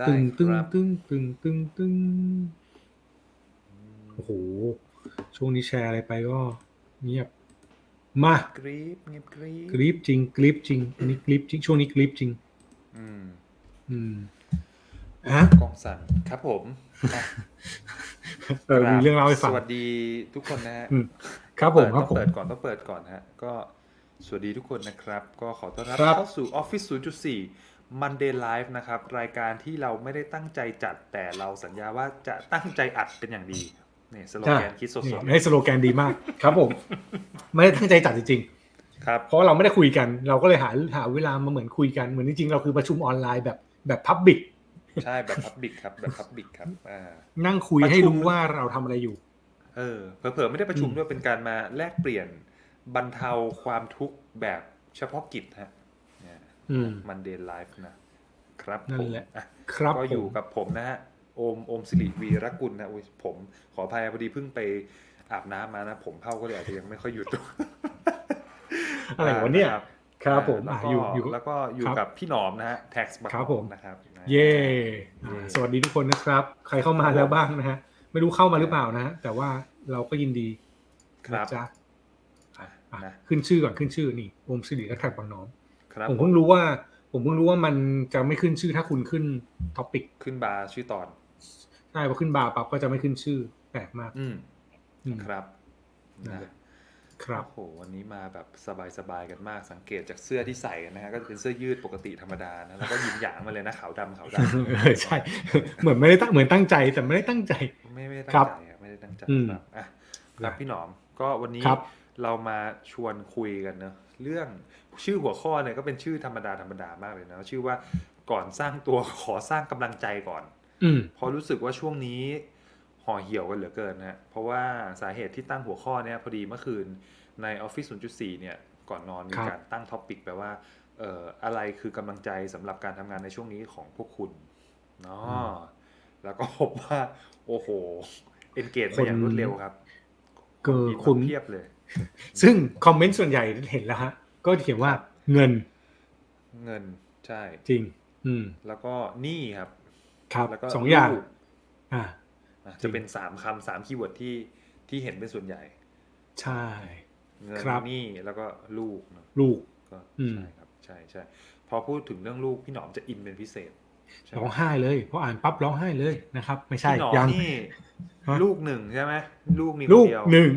ได้ตึงตึงครับตึงตึงตึงตึงโอ้โห ช่วงนี้แชร์อะไรไปก็เงียบ มากรีบเงียบกรีบกริปจริงกริปจริงอันนี้กริปจริง ช่วงนี้กริปจริง อืมอืมฮะกล้องสั่นครับผมอะเออมีเรื่องเล่าให้ฟังสวัสดีทุกคนนะฮะอืมครับผมคต้รัอบงผมเปิดก่อนต้องเปิดก่อนฮะ ก็สวัสดีทุกคนนะครับ ก็ขอต้อนรับครับ เข้าสู่ Office 0.4 Monday Live นะครับ รายการที่เราไม่ได้ตั้งใจจัดแต่เราสัญญาว่าจะตั้งใจอัดเป็นอย่างดีเนี่ยสโลแกนคิดสนี่ดให้สโลแกนดีมากครับผม ไม่ได้ตั้งใจจัดจริงๆครับๆเพราะเราไม่ได้คุยกัน เราก็เลยหาหาเวลามาเหมือนคุยกันเหมือนจริงๆเราคือประชุมออนไลน์แบบแบบพับบิกใช่แบบพับบิกครับแบบพับบิกครับอ่านั่งคุยประชุมให้รู้ว่าเราทำอะไรอยู่ เออเผลอๆไม่ได้ประชุมอืมด้วยเป็นการมาแลกเปลี่ยนบรรเทาความทุกข์แบบเฉพาะกิจฮะอื มมันเดนไลฟ์นะครับนั่ผนมแหละอะครับก็อยู่ผมกับผมนะฮะโอมโอมสิริวีรกุลนะอุ๊ยผมขออภัยพอดีเพิ่งไปอาบน้ำมานะ ผมเผ้าก็เลยอาจจะยังไม่ค่อยหยุดอะไรวะเนี่ย ครับครับผมแล้วอะก็อยู่อยู่แล้วก็อยู่ครับกับพี่หนอมนะฮะแท็กซ์บักครับผมนะครับนะเย่เย่อ่าสวัสดีทุกคนนะครับ ใครเข้ามาแล้วบ้างนะฮะไม่รู้เข้ามาหรือเปล่านะฮะแต่ว่าเราก็ยินดีครับนะจ๊ะอะอะนะขึ้นชื่อก่อนขึ้นชื่อนี่โอมสิริและแท็กบางน้องครับ ผมเพิ่งรู้ว่า ผมเพิ่งรู้ว่ามันจะไม่ขึ้นชื่อถ้าคุณขึ้น topic ขึ้นบาร์ชื่อตอนใช่พอขึ้นบาร์ปั๊บก็จะไม่ขึ้นชื่อแปลกมาก อืมอืมครับนั่นนะแหละครับโอ้โหวันนี้มาแบบสบายๆกันมากสังเกตจากเสื้อที่ใส่กันนะฮะก็จะเป็นเสื้อยืดปกติธรรมดานะแล้วก็หยินหยางมาเลยนะขาวดำขาวดำเออใช่เหมือนไม่ได้ตั้งเหมือนตั้งใจแต่ไม่ได้ตั้งใจ ไม่ไม่ได้ครัตั้บงใจอะไม่ได้ตั้งใจอืมครับอะครับพี่หนอมก็วันนี้ครับเรามาชวนคุยกันเนอะเรื่อง ชื่อหัวข้อเนี่ยก็เป็นชื่อธรรมดาธรรมดามากเลยนะชื่อว่าก่อนสร้างตัวขอสร้างกำลังใจก่อน อืมเพราะรู้สึกว่าช่วงนี้ห่อเหี่ยวกันเหลือเกินนะฮะเพราะว่าสาเหตุที่ตั้งหัวข้อเนี่ยพอดีเมื่อคืนใน Office 0.4 เนี่ย ก่อนนอนมีครับการตั้งท็อปิกไปว่าเอ่ออะไรคือกำลังใจสำหรับการทำงานในช่วงนี้ของพวกคุณเนาะแล้วก็พบว่า โอ้โห engage มาอย่างรวดเร็วครับ เกิดมีมาคุณเพียบเลย ซึ่งคอมเมนต์ส่วนใหญ่เห็นแล้วฮะ ก็เขียนว่าเงิน เงินใช่ จริง อืม แล้วก็หนี้ครับ ครับแล้วก็สองอย่างลูกอ่าอะจริจะงเป็นสามคำสาม keyword ที่ที่เห็นเป็นส่วนใหญ่ ใช่เงินครับหนี้แล้วก็ลูกเนอะลูกก็อืมใช่ครับ ใช่ใช่พอพูดถึงเรื่องลูกพี่หนอมจะอินเป็นพิเศษใช่ไหมร้องไห้เลยพออ่านปั๊บร้องไห้เลยนะครับ ไม่ใช่พี่หนอมยังนี่ฮะลูกหนึ่งใช่ไหมลูกมีคลูนกเดียวหนึ่ง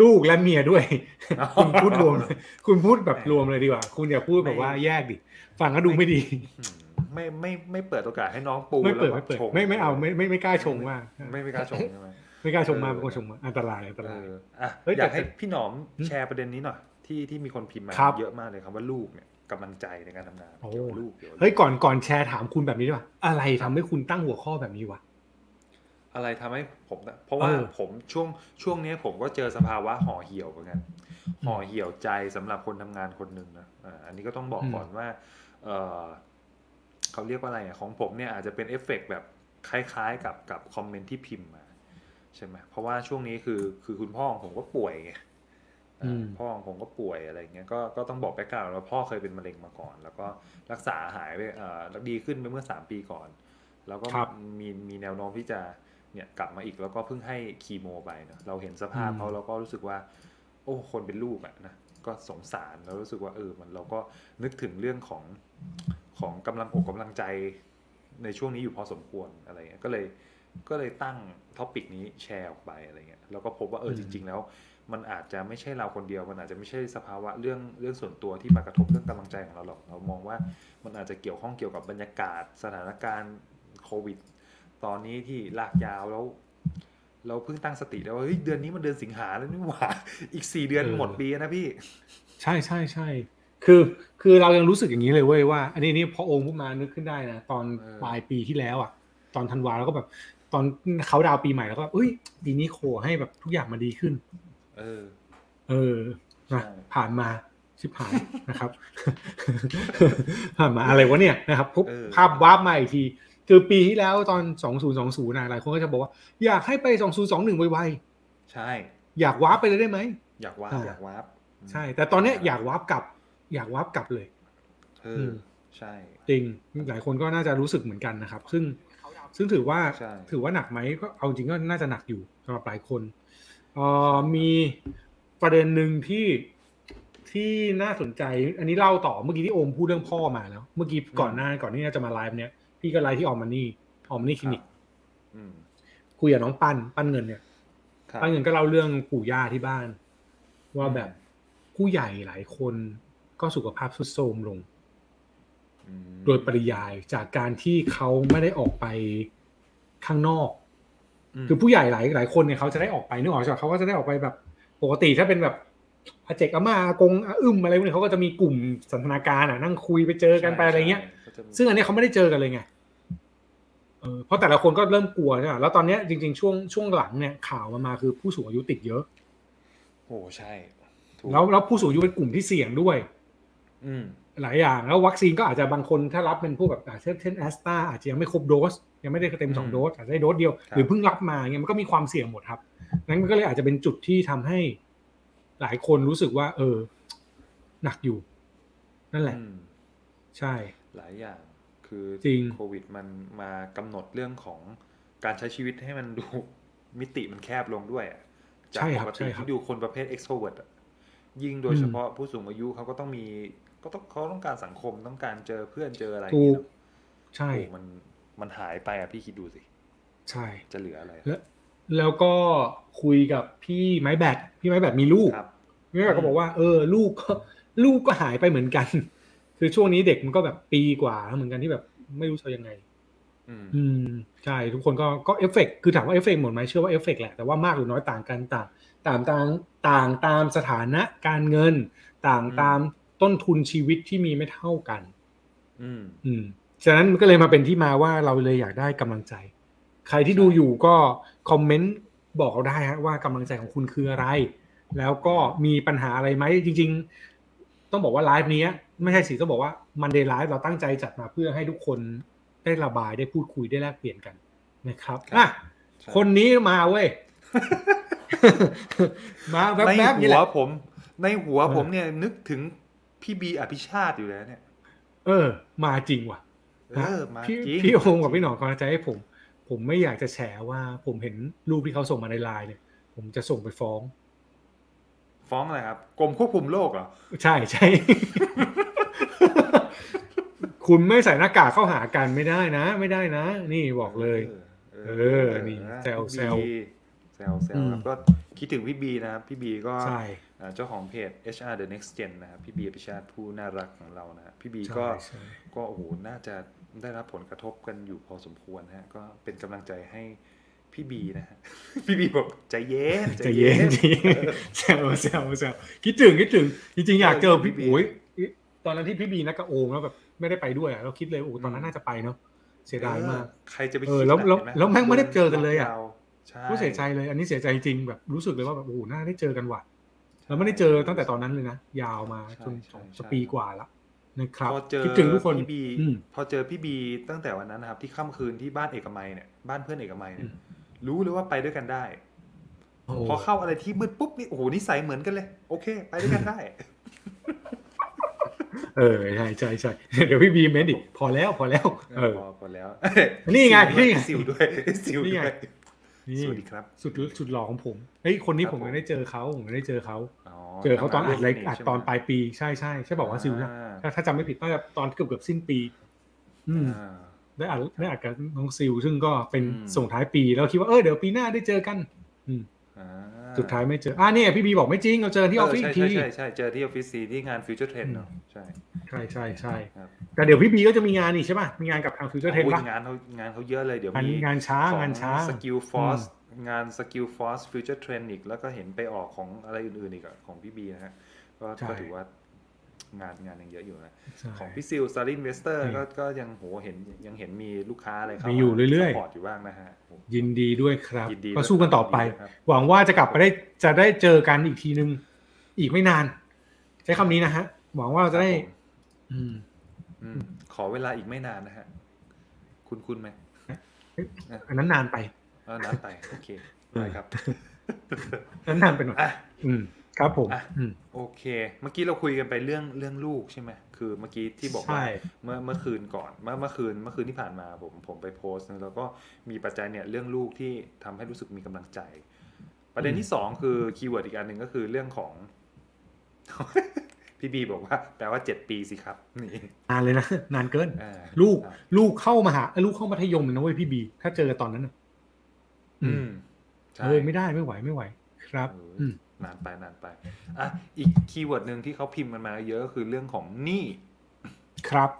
ลูกและเมียด้วยอ๋อคุณพูดรวม คุณพูดแบบแหมรวมเลยดีกว่า คุณอย่าพูดแบบไม่ว่าแยกดิฟังก็ดูไม่ดีอืมไม่ไม่ไม่เปิดโอกาสให้น้องปูไม่เปิดแล้วไม่เปิดชงไม่ไม่เอาไม่ไม่ไม่กล้าชงมากไม่ไม่กล้าชงใช่ไหมไม่กล้าชงมากเออไม่กล้าชงมากอันตรายอันตเอรายออะเฮ้ยอยากแต่ให้พี่หนอมอืมแชร์ประเด็นนี้หน่อยที่ที่มีคนพิมพ์มาครับเยอะมากเลยครับว่าลูกเนี่ยกำลังใจในการทำงานโอ้เกี่ยวกับลูกเกี่ยวกับลูกเฮ้ยก่อนก่อนแชร์ถามคุณแบบนี้ดีกว่าอะไรทำให้คุณตั้งหัวข้อแบบนี้วะ อะไรทำให้ผมนะเพราะว่าเออผมช่วงช่วงนี้ผมก็เจอสภาวะห่อเหี่ยวเหมือนกันอืมห่อเหี่ยวใจสำหรับคนทำงานคนหนึ่งนะอ่าอันนี้ก็ต้องบอกอืมก่อนว่าเออเขาเรียกว่าอะไรอะของผมเนี่ยอาจจะเป็นเอฟเฟกต์แบบคล้ายๆ กับกับคอมเมนต์ที่พิมพ์มาใช่ไหมเพราะว่าช่วงนี้คือคือคุณพ่อของผมก็ป่วยไงอ่าอืมพ่อของผมก็ป่วยอะไรเงี้ยก็ก็ต้องบอก background ว่าพ่อเคยเป็นมะเร็งมาก่อน แล้วก็รักษาหายไปเอ่อแล้วดีขึ้นไปเมื่อสามปีก่อน แล้วก็ครับมีมีแนวโน้มที่จะ เนี่ยกลับมาอีกแล้วก็เพิ่งให้คีโมไปเนอะเราเห็นสภาพอืมเขาเราก็รู้สึกว่า โอ้คนเป็นลูกอะนะก็สงสารแล้วรู้สึกว่าเออมันเราก็นึกถึงเรื่องของของกำลังอกกำลังใจในช่วงนี้อยู่พอสมควรอะไรเงี้ยก็เลยก็เลยตั้งท็อปิกนี้แชร์ออกไปอะไรเงี้ยแล้วก็พบว่าเอออืจมริง ๆ แล้ว มันอาจจะไม่ใช่เราคนเดียวมันอาจจะไม่ใช่สภาวะเรื่องเรื่องส่วนตัวที่มากระทบเรื่องกำลังใจของเราหรอกเรามองว่ามันอาจจะเกี่ยวข้องเกี่ยวกับบรรยากาศสถานการณ์โควิด ตอนนี้ที่ลากยาวแล้ว เราเพิ่งตั้งสติได้ว่าเฮ้ยเดือนนี้มันเดือนสิงหาแล้วนี่หว่าอีกสี่เดือนเออหมดปีนะพี่ ใช่ใช่ใช่คือคือเรายังรู้สึกอย่างนี้เลยเว้ยว่า อันนี้นี่พอโอมพูดมานึกขึ้นได้นะตอนเออปลายปีที่แล้วอะ ตอนธันวาแล้วก็แบบ ตอนเขาดาวน์ปีใหม่แล้วก็เอ้ยปีนี้โคให้แบบทุกอย่างมาดีขึ้น เออ เออนะใช่ผ่านมาชิบหายนะครับผ่านมาอะไรวะเนี่ยนะครับปุ๊บเออภาพวาร์ปมาอีกที คือปีที่แล้วตอน 2020นะหลายคนก็จะบอกว่า อยากให้ไป 2021 ไวใช่ๆอยาก warp ไปเลยได้ไหม อยาก warp อ่าอยาก warp ใช่ แต่ตอนเนี้ยอยาก warp กลับ อยาก warp กลับเลยเออือมใช่ จริง หลายคนก็น่าจะรู้สึกเหมือนกันนะครับ ซึ่งซึ่งถือว่าใช่ถือว่าหนักไหมก็เอาจริงก็น่าจะหนักอยู่สำหรับหลายคนเอ่อมีประเด็นหนึ่งที่ที่น่าสนใจ อันนี้เล่าต่อเมื่อกี้ที่โอมพูดเรื่องพ่อมาแล้ว เมื่อกี้ก่อนหน้าก่อนที่จะมาไลฟ์เนี้ย พี่ก็ไลฟ์ที่ออมมานี่ออมมานี่คลินิกอืมคุยกับน้องปั้นปั้นเงินเนี่ยครับป้าเงินก็เล่าเรื่องปู่ย่าที่บ้าน ว่าแบบผู้ใหญ่หลายคนก็สุขภาพทรุดโทรมลงอืมโดยปริยายจากการที่เขาไม่ได้ออกไปข้างนอกมคือผู้ใหญ่หลายหลายคนเนี่ยเขาจะได้ออกไปนึกออกใช่ไหมเขาก็จะได้ออกไปแบบ ปกติถ้าเป็นแบบอาเจกอาม่าอากงอาอึมอะไรพวกนี้เขาก็จะมีกลุ่มสันทนาการอะนั่งคุยไปเจอกันไปอะไรเงี้ยใช่ก็จะมีซึ่งอันนี้เขาไม่ได้เจอกันเลยไง เออเพราะแต่ละคนก็เริ่มกลัวใช่ไหมแล้วตอนเนี้ยจริง ๆ ช่วงช่วงหลังเนี่ยข่าวมันมาคือผู้สูงอายุติดเยอะ โอ้ใช่ถูกแล้วแล้วผู้สูงอายุเป็นกลุ่มที่เสี่ยงด้วย อืมหลายอย่าง แล้ววัคซีนก็อาจจะบางคนถ้ารับเป็นพวกแบบอะเช่นเช่นแอสตราอาจจะยังไม่ครบโดส ยังไม่ได้เต็มสองอืมโดสอาจจะได้โดสเดียวครับหรือเพิ่งรับมาเงี้ยมันก็มีความเสี่ยงหมดครับนั้นมันก็เลยอาจจะเป็นจุดที่ทำให้หลายคนรู้สึกว่า เออ หนักอยู่ นั่นแหละอืมใช่ หลายอย่าง คือจริงโควิดมันมากำหนดเรื่องของการใช้ชีวิตให้มันดูมิติมันแคบลงด้วยอะจากใช่ปครับกติใช่ครับที่ดูคนประเภท extrovert อะยิ่งโดยอืมเฉพาะผู้สูงอายุเขาก็ต้องมีก็ต้องเขาต้องการสังคมต้องการเจอเพื่อนเจออะไรอย่างถูเงี้กยเนอะใช่โอ้มันมันหายไปอะพี่คิดดูสิ ใช่ จะเหลืออะไร แล้วแล้วก็คุยกับพี่ไม้แบตพี่ไม้แบตมีลูกครับพี่ไม้แบตก็บอกว่าเออลูกก็ลูกก็หายไปเหมือนกัน คือช่วงนี้เด็กมันก็แบบปีกว่าแล้วเหมือนกันที่แบบไม่รู้จะยังไง อืมอืมใช่ทุกคนก็ก็เอฟเฟกต์คือถามว่าเอฟเฟกต์หมดไหมเชื่อว่าเอฟเฟกต์แหละแต่ว่ามากหรือน้อยต่างกันต่างต่างต่างต่างตามสถานะการเงิน ต่างตามต้นทุนชีวิตที่มีไม่เท่ากัน อืม อืมฉะนั้นมันก็เลยมาเป็นที่มาว่าเราเลยอยากได้กำลังใจ ใครที่ดูอยู่ก็คอมเมนต์บอกเราได้ฮะว่ากำลังใจของคุณคืออะไร แล้วก็มีปัญหาอะไรไหมจริง ๆ ต้องบอกว่าไลฟ์นี้ ไม่ใช่สิต้องบอกว่ามันเดย์ไลฟ์เราตั้งใจจัดมาเพื่อให้ทุกคนได้ระบายได้พูดคุยได้แลกเปลี่ยนกันนะครับครับอะใช่คนนี้มาเว้ยมาแวในบๆนี่หัแหวละผม ในหัวเออผมเนี่ยนึกถึงพี่บีอภิชาติอยู่แล้วเนี่ย เออ มาจริงว่ะเออมาพี่จริงพี่โอมกับพี่หนองกำลังใจให้ผม ผมไม่อยากจะแฉว่า ผมเห็นรูปที่เขาส่งมาในไลน์เนี่ย ผมจะส่งไปฟ้อง ฟ้องอะไรครับกรมควบคุมโรคเหรอ ใช่ใช่ คุณไม่ใส่หน้ากากเข้าหากันไม่ได้นะ ไม่ได้นะ นี่บอกเลย เออนี่แซวแซวพี่บีแซวแซวครับอืมก็คิดถึงพี่บีนะครับ พี่บีก็ใช่อ่าเจ้าของเพจ HR The Next Gen นะครับพี่บีอภิชาติผู้น่ารักของเรานะฮะพี่บีใช่ก็ใช่ก็โอ้โหน่าจะได้รับผลกระทบกันอยู่พอสมควรนะฮะก็เป็นกำลังใจให้พี่บีนะฮะพี่บีบอกใจเย็นใจเย็นใจเย็นแซวแซวแซวคิดถึงคิดถึงจริงๆอยากเจอพี่พี่บีโอ้ยตอนนั้นที่พี่บีนักกบโอมแล้วแบบ ไม่ได้ไปด้วยอะเราคิดเลยโอ้ตอนนั้นน่าจะไปเนาะเสียดายมากเออใครจะไปเออคิดแล้วแล้วะเห็นหแล้วแม่งไม่ได้เจอกันเลยอะโดนใช่ก็เสียใจเลยอันนี้เสียใจจริงแบบรู้สึกเลยว่าแบบโอ้โหน่าได้เจอกันว่ะแล้วไม่ได้เจอตั้งแต่ตอนนั้นเลยนะยาวมาจนสองสปีกว่าละนะครับพอเจอคิดถึงทุกคนพี่บีอืมพอเจอพี่บีตั้งแต่วันนั้นนะครับ ที่ค่ำคืนที่บ้านเอกมัยเนี่ยบ้านเพื่อนเอกมัยเนี่ยอืมรู้เลยว่าไปด้วยกันได้โอ้พอเข้าอะไรที่มืดปุ๊บนี่โอ้โหนิสัยเหมือนกันเลย โอเค ไปด้วยกันได้ เออใช่ใช่ใช่เดี๋ยวพี่บีเมนดิพอแล้วพอแล้ว เออพอพอแล้ว นี่ไงนี่ไงซิวด้วยซิวนี่ด้ไงวยนี่สวัสดีครับ สุดสุดหล่อของผมเฮ้ยคนนี้ครับผมผมยังได้เจอเขาผมยังได้เจอเขาอ๋อเจอเขาตอนอัดเล็กทำงอัดใช่ไหมตอนปลายปีใช่ใช่ใช่บอกว่าซิลนะอ่าถ้าถ้าจำไม่ผิดน่าจะตอนเกือบเกือบสิ้นปี อืมอ่าได้อัดได้อัดกับน้องซิลซึ่งก็เป็นอืมส่งท้ายปีแล้วคิดว่าเออเดี๋ยวปีหน้าได้เจอกัน อืมอ่า สุดท้ายไม่เจออ่าเนี่ยพี่บีบอกไม่จริงเราเจอที่ออฟฟิศใช่อีกทีใช่ใช่ใช่เจอที่ออฟฟิศซีที่งานฟิวเจอร์เทรนเนาะใช่ใช่ใช่ใช่ครับแต่เดี๋ยวพี่บีก็จะมีงานอีกใช่ป่ะมีงานกับทางฟิวเจอร์เทนโอ้ยป่ะงานเขางานเขาเยอะเลยเดี๋ยวงานมีงานช้าของงานช้าสกิลฟอร์สงานสกิลฟอร์สฟิวเจอร์เทรนอีกแล้วก็เห็นไปออกของอะไรอื่นๆอีกอะของพี่บีนะฮะก็ใช่ก็ถือว่า งานงานยังเยอะอยู่นะใช่ของพี่ซิลซารินเวสเตอร์อืมก็ก็ยังโหเห็นยังเห็นมีลูกค้าอะไรเข้ามีมีอยู่เรื่อยๆสปอร์ตอยู่บ้างนะฮะผมยินดีด้วยครับยินดีก็สู้กันต่อไปยินดีครับหวังว่าจะกลับไปได้จะได้เจอกันอีกทีนึง อีกไม่นาน ใช้คำนี้นะฮะ หวังว่าเราจะได้ครับผมอืมอืมขอเวลาอีกไม่นานนะฮะ คุณคุณไหมอันนั้นนานไปเออนานไปโอเคได้ครับอันนั้นนานไปหน่อยอะอืม ครับผมอะอืมโอเค เมื่อกี้เราคุยกันไปเรื่องเรื่องลูกใช่ไหมคือเมื่อกี้ที่บอกว่าใช่เมื่อเมื่อคืนก่อน เมื่อเมื่อคืนเมื่อคืนที่ผ่านมาผมผมไปโพสต์แล้วก็มีปัจจัยเนี่ยเรื่องลูกที่ทำให้รู้สึกมีกำลังใจ ประเด็นที่สองคือ keyword อีกอันหนึ่งก็คือเรื่องของพี่บีบอกว่าแปลว่าเจ็ดปีสิครับนี่นานเลยนะนานเกินอ่าลูกอ่าลูกเข้ามาหาเอ้ยลูกเข้ามัธยมเลยนะเว้ยพี่บี ถ้าเจอตอนนั้นน่ะอืมใช่เออไม่ได้ไม่ไหวไม่ไหว ครับเอออืม นานไปนานไปอะอีก keyword หนึ่งที่เขาพิมพ์กันมาเยอะก็คือเรื่องของหนี้ครับ